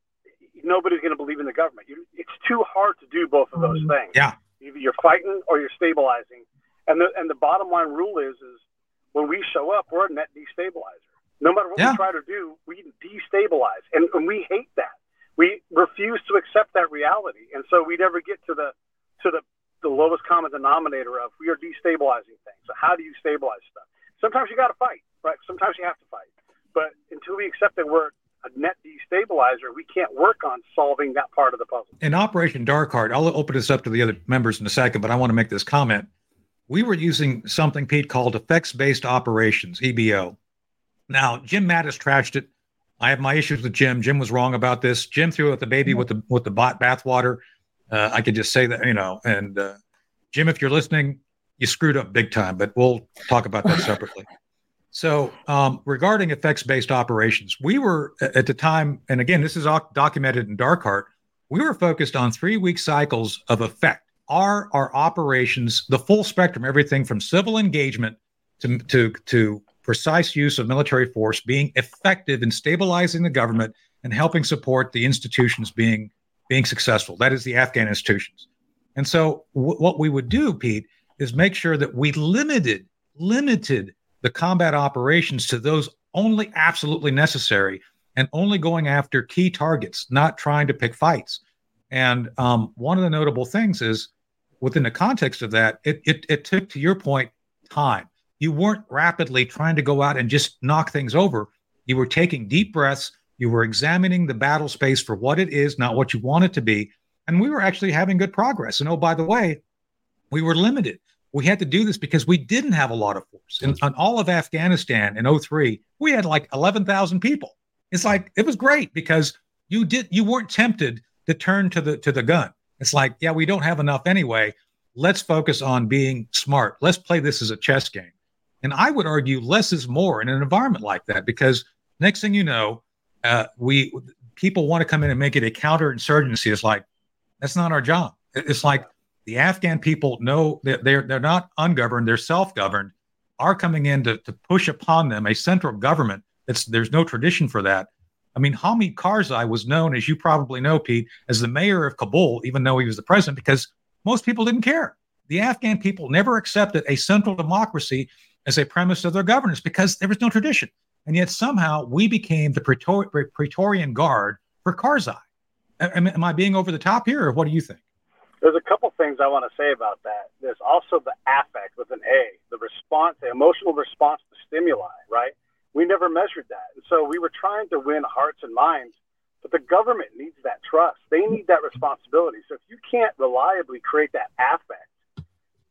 Nobody's going to believe in the government. You, it's too hard to do both of those mm, things. Yeah. Either you're fighting or you're stabilizing. And the and the bottom line rule is is when we show up, we're a net destabilizer. No matter what Yeah. we try to do, we destabilize, and, and we hate that. We refuse to accept that reality, and so we never get to the to the the lowest common denominator of we are destabilizing things. So how do you stabilize stuff? Sometimes you got to fight, right? Sometimes you have to fight, but until we accept that we're a net destabilizer, we can't work on solving that part of the puzzle. In Operation Dark Heart, I'll open this up to the other members in a second, but I want to make this comment. We were using something, Pete, called effects based operations, EBO. Now, Jim Mattis trashed it. I have my issues with Jim. Jim was wrong about this. Jim threw out the baby with the with the bot bathwater. Uh, I could just say that, you know. And uh, Jim, if you're listening, you screwed up big time. But we'll talk about that separately. So, um, regarding effects based operations, we were at the time, and again, this is doc- documented in Dark Heart, we were focused on three week cycles of effect. Are our operations the full spectrum, everything from civil engagement to, to, to precise use of military force being effective in stabilizing the government and helping support the institutions being being successful? That is the Afghan institutions. And so, w- what we would do, Pete, is make sure that we limited limited the combat operations to those only absolutely necessary and only going after key targets, not trying to pick fights. And um, one of the notable things is within the context of that, it, it, it took, to your point, time. You weren't rapidly trying to go out and just knock things over. You were taking deep breaths. You were examining the battle space for what it is, not what you want it to be. And we were actually having good progress. And oh, by the way, we were limited. We had to do this because we didn't have a lot of force. In, on all of Afghanistan in 03, we had like 11,000 people. It's like it was great because you did you weren't tempted to turn to the to the gun. It's like, yeah, we don't have enough anyway. Let's focus on being smart. Let's play this as a chess game. And I would argue less is more in an environment like that because next thing you know, uh, we people want to come in and make it a counterinsurgency. It's like that's not our job. It's like the Afghan people know that they're they're not ungoverned; they're self-governed. Are coming in to, to push upon them a central government. That's there's no tradition for that. I mean, Hamid Karzai was known, as you probably know, Pete, as the mayor of Kabul, even though he was the president, because most people didn't care. The Afghan people never accepted a central democracy as a premise of their governance because there was no tradition. And yet somehow we became the Praetor- Praetorian Guard for Karzai. Am, am I being over the top here, or what do you think? There's a couple things I want to say about that. There's also the affect with an A, the response, the emotional response to stimuli, right? We never measured that. And so we were trying to win hearts and minds, but the government needs that trust. They need that responsibility. So if you can't reliably create that affect,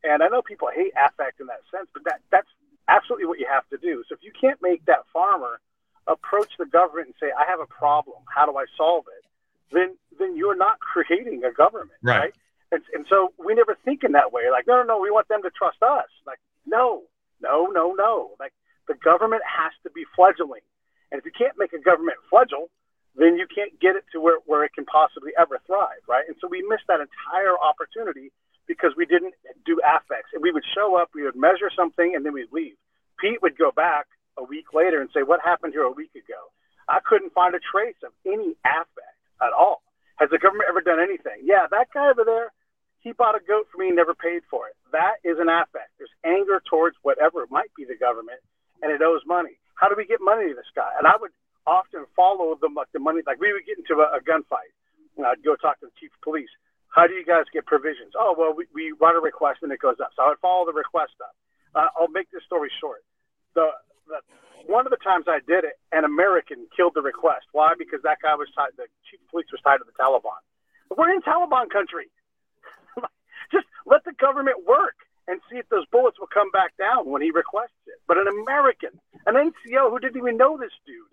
and I know people hate affect in that sense, but that, that's absolutely what you have to do. So if you can't make that farmer approach the government and say, I have a problem, how do I solve it? Then, then you're not creating a government, Right. right? And, and so we never think in that way. Like, no, no, no, we want them to trust us. Like, no, no, no, no. Like, the government has to be fledgling. And if you can't make a government fledgle, then you can't get it to where, where it can possibly ever thrive, right? And so we missed that entire opportunity because we didn't do affects. And we would show up, we would measure something, and then we'd leave. Pete would go back a week later and say, What happened here a week ago? I couldn't find a trace of any affect at all. Has the government ever done anything? Yeah, that guy over there, he bought a goat for me and never paid for it. That is an affect. There's anger towards whatever it might be the government, and it owes money. How do we get money to this guy? And I would often follow them like the money, like we would get into a, a gunfight. And I'd go talk to the chief of police. How do you guys get provisions? Oh, well, we, we write a request and it goes up. So I would follow the request up. Uh, I'll make this story short. The, the one of the times I did it, an American killed the request. Why? Because that guy was tied. The chief of police was tied to the Taliban. We're in Taliban country. Just let the government work and see if those bullets will come back down when he requests it. But an American, an NCO who didn't even know this dude,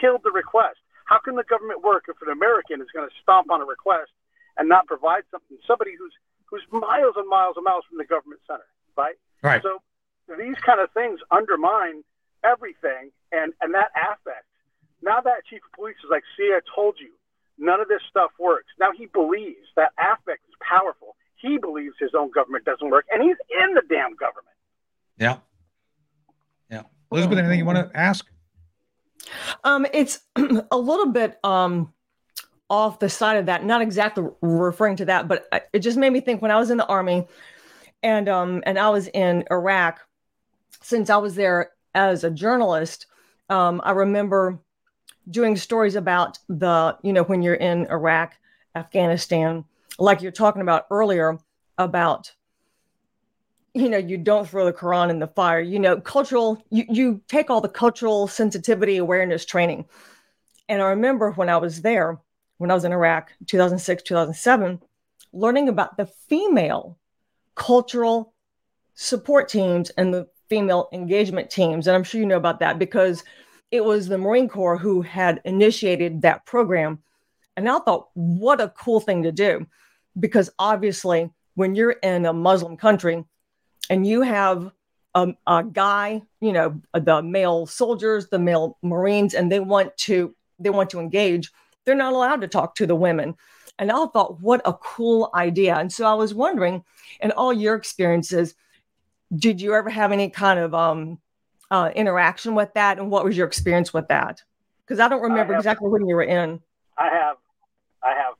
killed the request. How can the government work if an American is going to stomp on a request and not provide something? Somebody who's who's miles and miles and miles from the government center, right? Right. So these kind of things undermine everything and, and that affect. Now that chief of police is like, see, I told you, none of this stuff works. Now he believes that affect is powerful. He believes his own government doesn't work, and he's in the damn government. Yeah. Yeah. Elizabeth, anything you want to ask? Um, it's a little bit um off the side of that. Not exactly referring to that, but it just made me think when I was in the army, and um, and I was in Iraq. Since I was there as a journalist, um, I remember doing stories about the you know when you're in Iraq, Afghanistan, like you're talking about earlier about you know you don't throw the quran in the fire. You know cultural you, you take all the cultural sensitivity awareness training. And i remember when i was there when i was in iraq 2006 2007 learning about the female cultural support teams and the female engagement teams. And i'm sure you know about that because it was the marine corps who had initiated that program. And i thought what a cool thing to do because obviously when you're in a muslim country and you have a, a guy, you know, the male soldiers, the male Marines, and they want to they want to engage, they're not allowed to talk to the women. And I thought, what a cool idea. And so I was wondering, in all your experiences, did you ever have any kind of um, uh, interaction with that? And what was your experience with that? Because I don't remember have- exactly when you were in. I have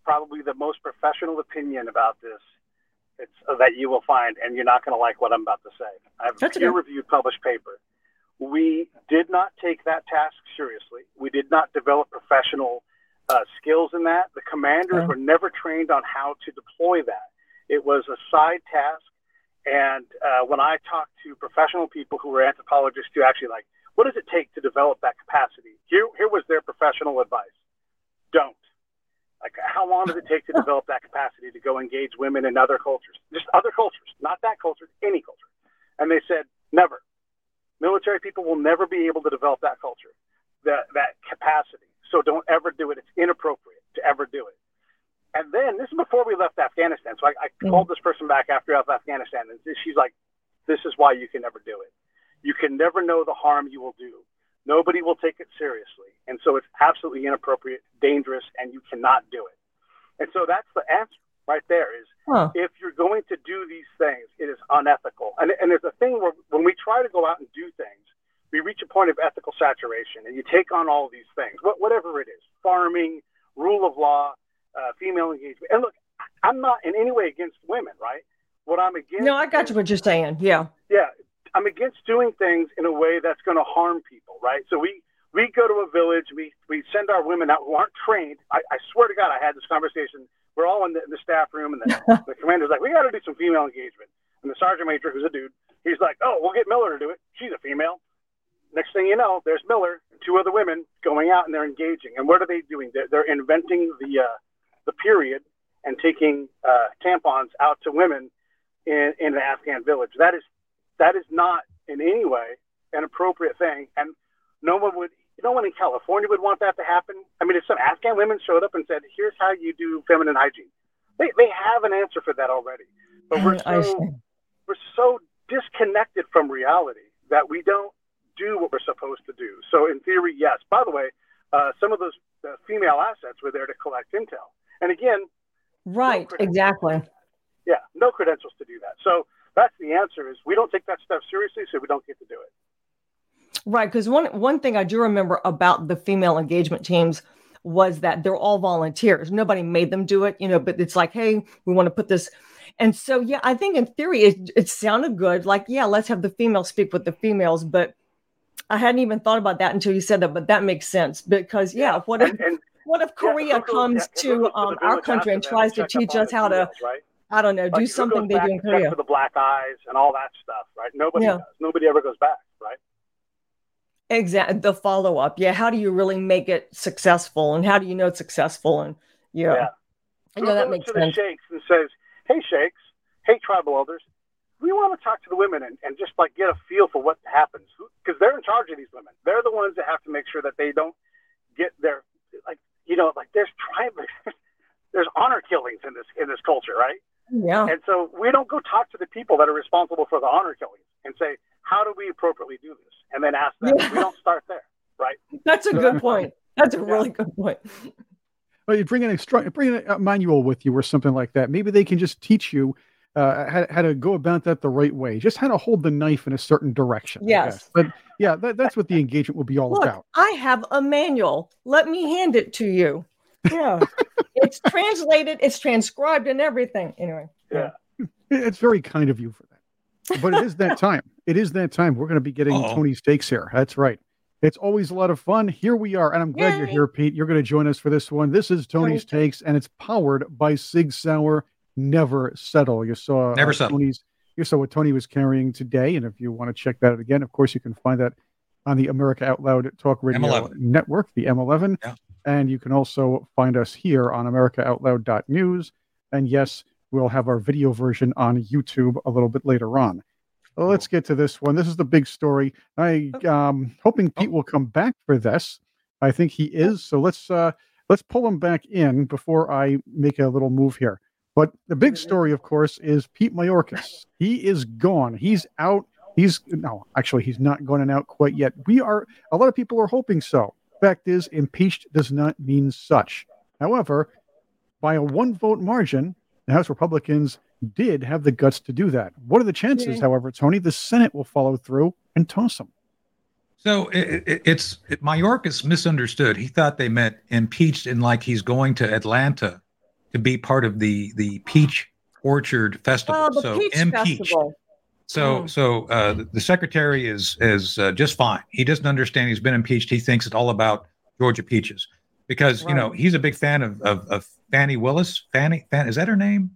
probably the most professional opinion about this. It's uh, that you will find, and you're not going to like what I'm about to say. I have That's a peer-reviewed published paper. We did not take that task seriously. We did not develop professional uh, skills in that. The commanders were never trained on how to deploy that. It was a side task. And uh, when I talked to professional people who were anthropologists who actually like, what does it take to develop that capacity? Here, here was their professional advice. Don't. Like, how long does it take to develop that capacity to go engage women in other cultures? Just other cultures, not that culture, any culture. And they said, never. Military people will never be able to develop that culture, that, that capacity. So don't ever do it. It's inappropriate to ever do it. And then this is before we left Afghanistan. So I, I Mm. called this person back after I left Afghanistan, and she's like, "This is why you can never do it. You can never know the harm you will do. Nobody will take it seriously, and so it's absolutely inappropriate, dangerous, and you cannot do it." And so that's the answer right there. Is Huh. if you're going to do these things, it is unethical. And, and there's a thing where when we try to go out and do things, we reach a point of ethical saturation, and you take on all of these things, whatever it is, farming, rule of law, uh, female engagement. And look, I'm not in any way against women, right? What I'm against. No, I got you what you're saying. Yeah. Yeah, I'm against doing things in a way that's going to harm people, right? So we we go to a village, we we send our women out who aren't trained. I, I swear to God, I had this conversation. We're all in the, in the staff room, and the, the commander's like, "We got to do some female engagement." And the sergeant major, who's a dude, he's like, "Oh, we'll get Miller to do it. She's a female." Next thing you know, there's Miller, and two other women going out and they're engaging. And what are they doing? They're, they're inventing the uh, the period and taking uh, tampons out to women in, in the Afghan village. That is that is not in any way an appropriate thing, and no one would. No one in California would want that to happen. I mean, if some Afghan women showed up and said, "Here's how you do feminine hygiene," they they have an answer for that already. But we're so we're so disconnected from reality that we don't do what we're supposed to do. So in theory, yes. By the way, uh, some of those uh, female assets were there to collect intel, and again, Right. Exactly. yeah, no credentials to do that. So that's the answer: is we don't take that stuff seriously, so we don't get to do it. Right, because one one thing I do remember about the female engagement teams was that they're all volunteers. Nobody made them do it, you know. But it's like, hey, we want to put this, and so yeah, I think in theory it it sounded good. Like, yeah, let's have the females speak with the females. But I hadn't even thought about that until you said that. But that makes sense because yeah, what if And what if Korea goes- comes yeah, to um, our country and tries to teach us how to right? I don't know do something they do in Korea? for the black eyes and all that stuff, right? Nobody Yeah. does. Nobody ever goes back, right? Exactly. The follow up. Yeah. How do you really make it successful? And how do you know it's successful? And yeah. Yeah. I Who know that makes to the sense. sheikhs and says, "Hey sheikhs, hey tribal elders, we want to talk to the women and, and just like get a feel for what happens because they're in charge of these women. They're the ones that have to make sure that they don't get their like you know like there's tribe there's honor killings in this in this culture, right? Yeah. And so we don't go talk to the people that are responsible for the honor killings and say, how do we appropriately do this? And then ask them. Yeah. We don't start there, right? That's a good point. That's a really good point. Well, you bring an extra, bring a manual with you or something like that. Maybe they can just teach you uh, how, how to go about that the right way. Just how to hold the knife in a certain direction. Yes. But yeah, that, that's what the engagement will be all Look, about. I have a manual. Let me hand it to you. Yeah. it's translated, it's transcribed and everything. Anyway. Yeah. It's very kind of you for that. But it is that time. It is that time. We're going to be getting Uh-oh. Tony's takes here. That's right. It's always a lot of fun. Here we are. And I'm glad you're here, Pete. You're going to join us for this one. This is Tony's Tony's Takes, and it's powered by Sig Sauer. Never settle. You saw Never settle. Tony's. You saw what Tony was carrying today. And if you want to check that out again, of course, you can find that on the America Out Loud Talk Radio M11. Network, the M11. Yeah. And you can also find us here on AmericaOutloud.news. And yes, we'll have our video version on YouTube a little bit later on. Well, let's get to this one. This is the big story. I um hoping Pete will come back for this. I think he is. So let's uh let's pull him back in before I make a little move here. But the big story, of course, is Pete Mayorkas. He is gone. He's out. He's no, actually, he's not going out quite yet. We are a lot of people are hoping so. Fact is, impeached does not mean such. However, by a one vote margin, the House Republicans did have the guts to do that. What are the chances, Yeah. however, Tony, the Senate will follow through and toss him? So it, it, it's it, Mayorkas misunderstood. He thought they meant impeached in like he's going to Atlanta to be part of the the peach orchard festival. Oh, the so Peach impeached. Festival. So Mm. so uh, the, the secretary is is uh, just fine. He doesn't understand. He's been impeached. He thinks it's all about Georgia peaches because you know he's a big fan of of, of Fani Willis. Fannie Fan is that her name?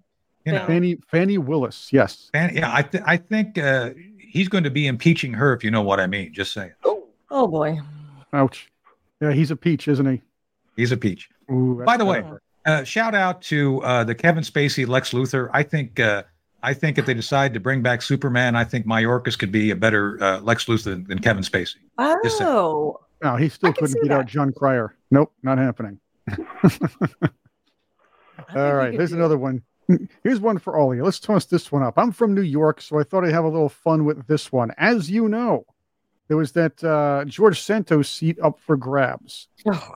You know, Fannie Fani Willis, yes. Fannie, yeah. I th- I think uh, he's going to be impeaching her if you know what I mean. Just saying. Oh oh boy. Ouch. Yeah, he's a peach, isn't he? He's a peach. Ooh, By the way, uh, shout out to uh, the Kevin Spacey Lex Luthor. I think uh, I think if they decide to bring back Superman, I think Mayorkas could be a better uh, Lex Luthor than, than Kevin Spacey. Oh. no, he still I couldn't see beat out that. Jon Cryer. Nope, not happening. All right, here's another one. Here's one for all of you. Let's toss this one up. I'm from New York, so I thought I'd have a little fun with this one. As you know, there was that uh, George Santos seat up for grabs. Oh,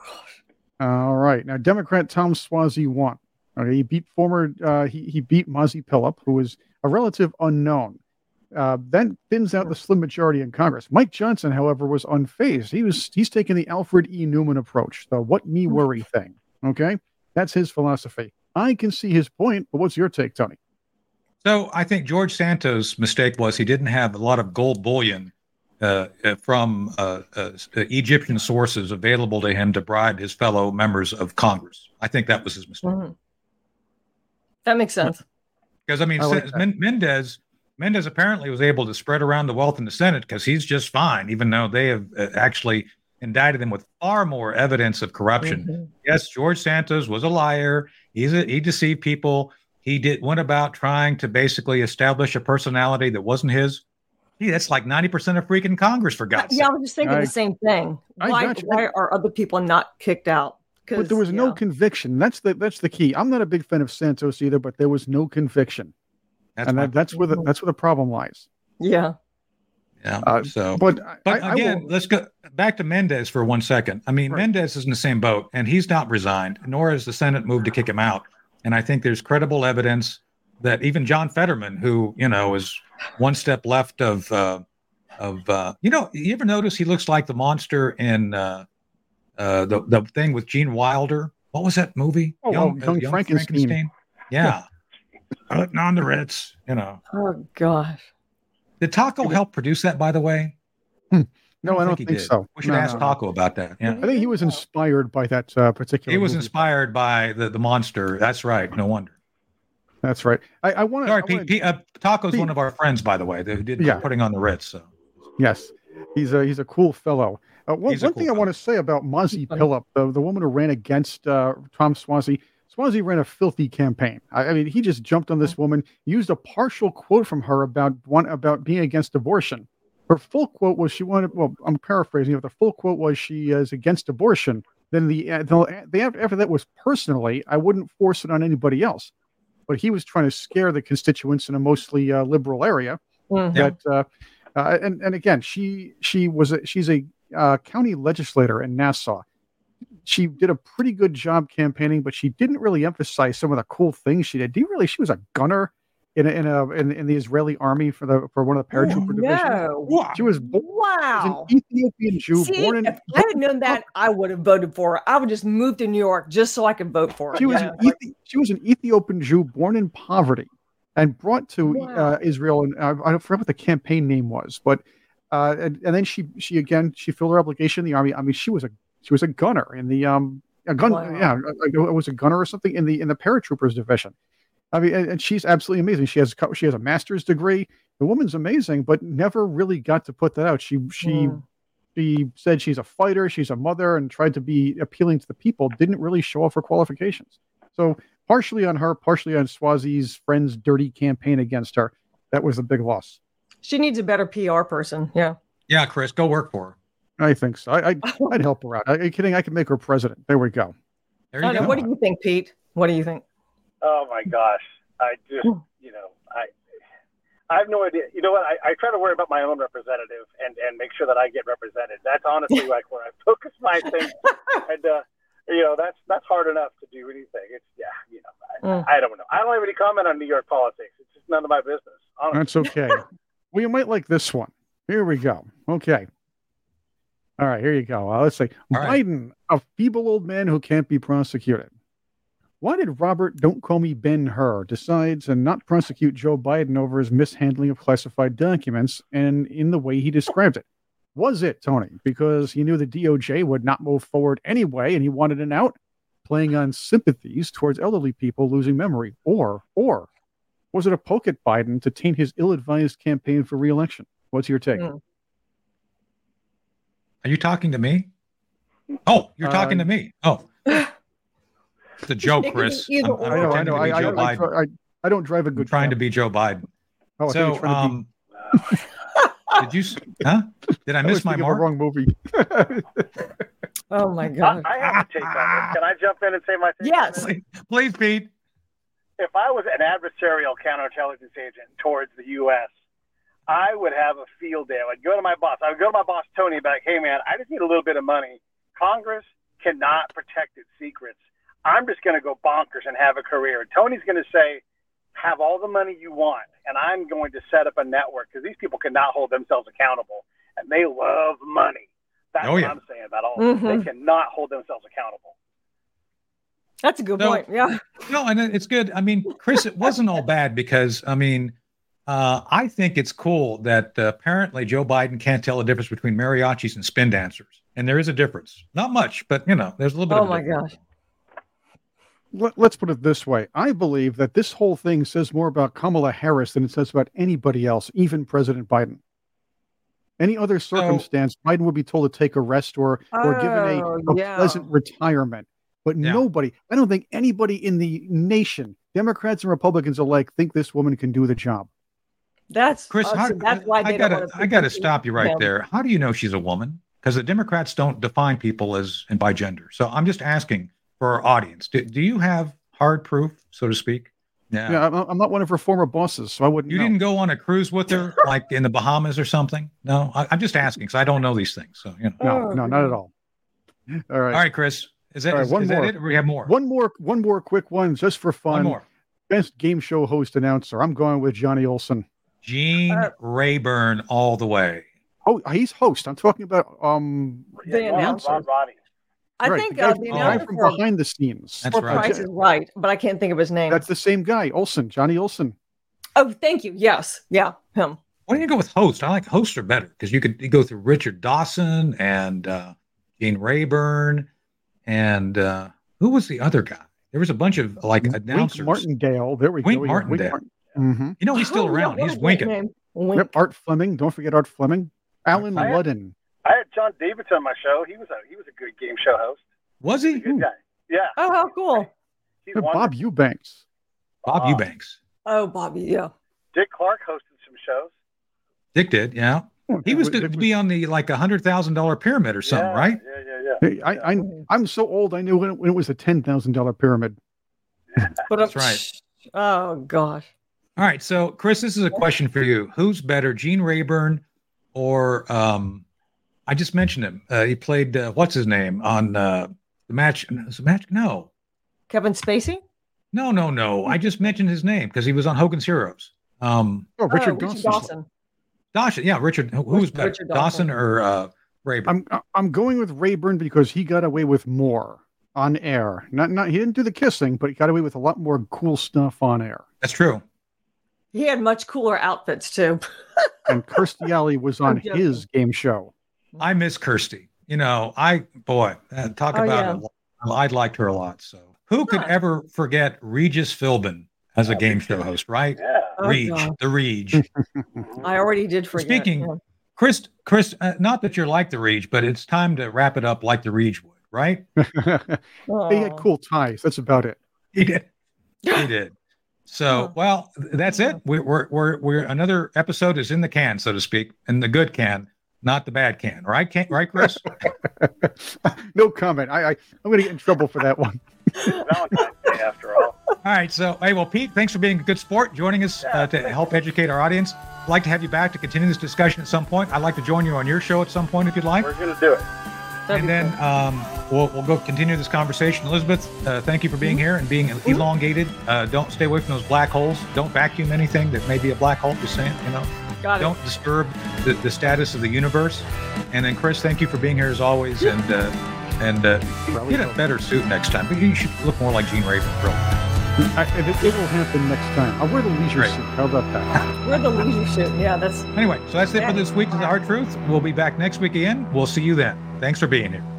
All right. Now, Democrat Tom Suozzi won. Okay, he beat former uh, he he beat Mazi Pilip, who was a relative unknown. Uh, then thins out the slim majority in Congress. Mike Johnson, however, was unfazed. He was he's taking the Alfred E. Neuman approach, the "what me worry" thing. Okay, that's his philosophy. I can see his point, but what's your take, Tony? So I think George Santos' mistake was he didn't have a lot of gold bullion uh, uh, from uh, uh, Egyptian sources available to him to bribe his fellow members of Congress. I think that was his mistake. Mhm. That makes sense. Because I mean, I like Sen- Men- Mendez Mendez apparently was able to spread around the wealth in the Senate because he's just fine, even though they have uh, actually indicted him with far more evidence of corruption. Mhm. Yes, George Santos was a liar. He's a, he deceived people. He did went about trying to basically establish a personality that wasn't his. Gee, that's like ninety percent of freaking Congress for God's Yeah, I sake. was just thinking I- the same thing. Why, why are other people not kicked out? But there was no yeah. conviction. That's the that's the key. I'm not a big fan of Santos either, but there was no conviction, That's and that, that's where the that's where the problem lies. Yeah. yeah. uh, so, But but I, I again, will, let's go back to Mendez for one second. I mean, Right. Mendez is in the same boat, and he's not resigned, nor has the Senate moved to kick him out. And I think there's credible evidence that even John Fetterman, who you know is one step left of uh, of uh, you know, you ever notice he looks like the monster in uh, uh, the the thing with Gene Wilder? What was that movie? Oh, oh, Young Frankenstein. Yeah, putting on the Ritz. You know, Oh gosh. did Taco help produce that? By the way, no, I don't he think did. so. We should No, ask no, no. Taco about that. Yeah. I think he was inspired by that uh, particular. He was movie. inspired by the, the monster. That's right. No wonder. That's right. I, I want Sorry, to. Pete, Pete, uh, Taco's Pete. one of our friends, by the way, who did Yeah. putting on the Ritz. So Yes, he's a he's a cool fellow. Uh, one one cool thing I want to say about Mazi. Pilip, the, the woman who ran against uh, Tom Suozzi, Suozzi ran a filthy campaign. I, I mean, he just jumped on this woman, used a partial quote from her about one about being against abortion. Her full quote was she wanted. Well, I'm paraphrasing. But the full quote was she is against abortion. Then the uh, the, the after, after that was personally, I wouldn't force it on anybody else. but he was trying to scare the constituents in a mostly uh, liberal area. Mhm. That uh, uh, and and again, she she was a, she's a uh, county legislator in Nassau. She did a pretty good job campaigning, but she didn't really emphasize some of the cool things she did. Do you really? She was a gunner in a, in a in, in the Israeli army for the for one of the paratrooper divisions. no. She was born Wow. as an Ethiopian Jew, See, born in. if I had known that, I would have voted for her. I would just move to New York just so I could vote for her. She was Yeah. an Ethi- she was an Ethiopian Jew born in poverty and brought to Wow. uh, Israel. And uh, I forgot what the campaign name was, but uh, and, and then she she again she filled her obligation in the army. I mean, she was a she was a gunner in the um a gun Wow. yeah it was a gunner or something in the in the paratroopers division. I mean, and, and she's absolutely amazing. She has she has a master's degree. The woman's amazing, but never really got to put that out. She she Hmm. she said she's a fighter, she's a mother, and tried to be appealing to the people. Didn't really show off her qualifications. So partially on her, partially on Suozzi's friend's dirty campaign against her. That was a big loss. She needs a better PR person. Yeah. Yeah, Chris, go work for her. I think so. I, I'd, I'd help her out. Are you kidding? I could make her president. There we go. There you don't know. go. What do you think, Pete? What do you think? Oh my gosh, I just you know I I have no idea. You know what? I, I try to worry about my own representative and and make sure that I get represented. That's honestly like where I focus my thing. And uh, you know that's that's hard enough to do anything. It's yeah, you know Mm. I, I don't know. I don't have any comment on New York politics. It's just none of my business. Honestly. That's okay. Well, you might like this one. Here we go. Okay. All right, here you go. Uh, let's say All right. Biden, a feeble old man who can't be prosecuted. Why did Robert Don't Call Me Ben Hur decides to not prosecute Joe Biden over his mishandling of classified documents and in the way he described it? Was it, Tony, because he knew the DOJ would not move forward anyway and he wanted an out, playing on sympathies towards elderly people losing memory? Or, or was it a poke at Biden to taint his ill-advised campaign for re-election? What's your take? Hmm. Are you talking to me? Oh, you're talking Uh, to me. Oh. It's a joke, It could be Chris. I'm, I'm. I know, I know. I, I, Joe I, Biden. I, I don't drive a I'm good. trying to be Joe Biden. Oh, I thought you were So, trying to be- um, did you, huh? Did I I was miss my thinking of a mark? wrong movie. Oh my God. I have a take on this. Can I jump in and say my take? on Yes. this? Please, Pete. If I was an adversarial counterintelligence agent towards the U.S., I would have a field day. I'd go to my boss. I would go to my boss, Tony, and be like, hey, man, I just need a little bit of money. Congress cannot protect its secrets. I'm just going to go bonkers and have a career. And Tony's going to say, have all the money you want, and I'm going to set up a network because these people cannot hold themselves accountable, and they love money. That's Oh, what. I'm saying about all Mhm. this. They cannot hold themselves accountable. That's a good No. point. Yeah. No, and it's good. I mean, Chris, it wasn't all bad because I mean, uh, I think it's cool that uh, apparently Joe Biden can't tell the difference between mariachis and spin dancers, and there is a difference. Not much, but you know, there's a little bit. Oh of a my difference. gosh. Let, let's put it this way. I believe that this whole thing says more about Kamala Harris than it says about anybody else, even President Biden. Any other circumstance, Biden would be told to take a rest or or given a, Oh, a yeah. pleasant retirement. But Yeah. nobody, I don't think anybody in the nation, Democrats and Republicans alike, think this woman can do the job. That's Chris, how, that's why they I gotta, want to I gotta stop you right there. How do you know she's a woman? Because the Democrats don't define people as and by gender. So I'm just asking for our audience: Do, do you have hard proof, so to speak? Yeah. Yeah, I'm, I'm not one of her former bosses, so I wouldn't. You know. didn't go on a cruise with her, like in the Bahamas or something? No, I, I'm just asking because I don't know these things. So you know. No, no, not at all. All right. All right, Chris. Is that, All right, is- one is that it? Or we have more. One more, one more quick one, just for fun. One more. Best game show host announcer. I'm going with Johnny Olson. Gene Uh, Rayburn all the way. Oh, he's host. I'm talking about um. The Yeah, Ron- announcer. Rod Roddy. I right, think the guy, uh, the the guy announcer from for, behind the scenes. That's for right. Price is Right, but I can't think of his name. That's the same guy, Olson, Johnny Olson. oh, thank you. Yes. Yeah. Him. Why don't you go with host? I like hosts are better because you could go through Richard Dawson and uh, Gene Rayburn and uh, who was the other guy? There was a bunch of like Wink announcers. Martindale. There we Wink go. yeah, Martindale. Martin- Mhm. You know he's still Oh, around. what he's winking. Wink. Yep, Art Fleming. Don't forget Art Fleming. Alan I- Ludden. I had John Davidson on my show. He was a he was a good game show host. Was he? Good guy. Yeah. Oh, how cool. He's Bob. Eubanks. Bob Uh, Eubanks. Oh, Bobby. Yeah. Dick Clark hosted some shows. Dick did. Yeah. He was to, to be on the like a hundred thousand dollar pyramid or something, yeah, right? Yeah, yeah, yeah. Hey, I, I, I'm so old. I knew when it, when it was a ten thousand dollar pyramid. But That's right. Oh gosh. All right, so Chris, this is a question for you. Who's better, Gene Rayburn or um, I just mentioned him. Uh, he played uh, what's his name on uh, the match? The match? No, Kevin Spacey. No, no, no. I just mentioned his name because he was on Hogan's Heroes. Um, oh, Richard, oh, Richard Dawson. Dawson, yeah, Richard. Who, who's better, Richard Dawson. Dawson or uh, Rayburn? I'm I'm going with Rayburn because he got away with more on air. Not not he didn't do the kissing, but he got away with a lot more cool stuff on air. That's true. He had much cooler outfits too. and Kirstie Alley was on his game show. I miss Kirstie. You know, I boy, uh, talk oh, about yeah. I liked her a lot. So who could ever forget Regis Philbin as a game show host, right? Yeah. Reg, oh, the Reg. I already did forget. Speaking, yeah. Chris, Chris, uh, not that you're like the Reg, but it's time to wrap it up like the Reg would, right? he had cool ties. That's about it. He did. He did. So, well, that's it. We're, we're, we're, we're, another episode is in the can, so to speak, in the good can, not the bad can, right? Can, right, Chris? no comment. I, I, I'm going to get in trouble for that one. Valentine's Day, after all. All right. So, hey, well, Pete, thanks for being a good sport, joining us yeah, uh, to help educate our audience. I'd like to have you back to continue this discussion at some point. I'd like to join you on your show at some point if you'd like. We're going to do it. That'd and then um, we'll, we'll go continue this conversation. Elizabeth, uh, thank you for being mm-hmm. here and being mm-hmm. elongated. Uh, don't stay away from those black holes. Don't vacuum anything that may be a black hole. Just saying, you know. Got don't disturb the, the status of the universe. And then, Chris, thank you for being here as always. And uh, and uh, get a better suit next time. But you should look more like Gene Rayburn, bro. I, it, it, will happen next time. I'll wear the leisure suit. How about that? wear the leisure suit. Yeah, that's. Anyway, so that's it for this week of the Hard Truth. We'll be back next week again. We'll see you then. Thanks for being here.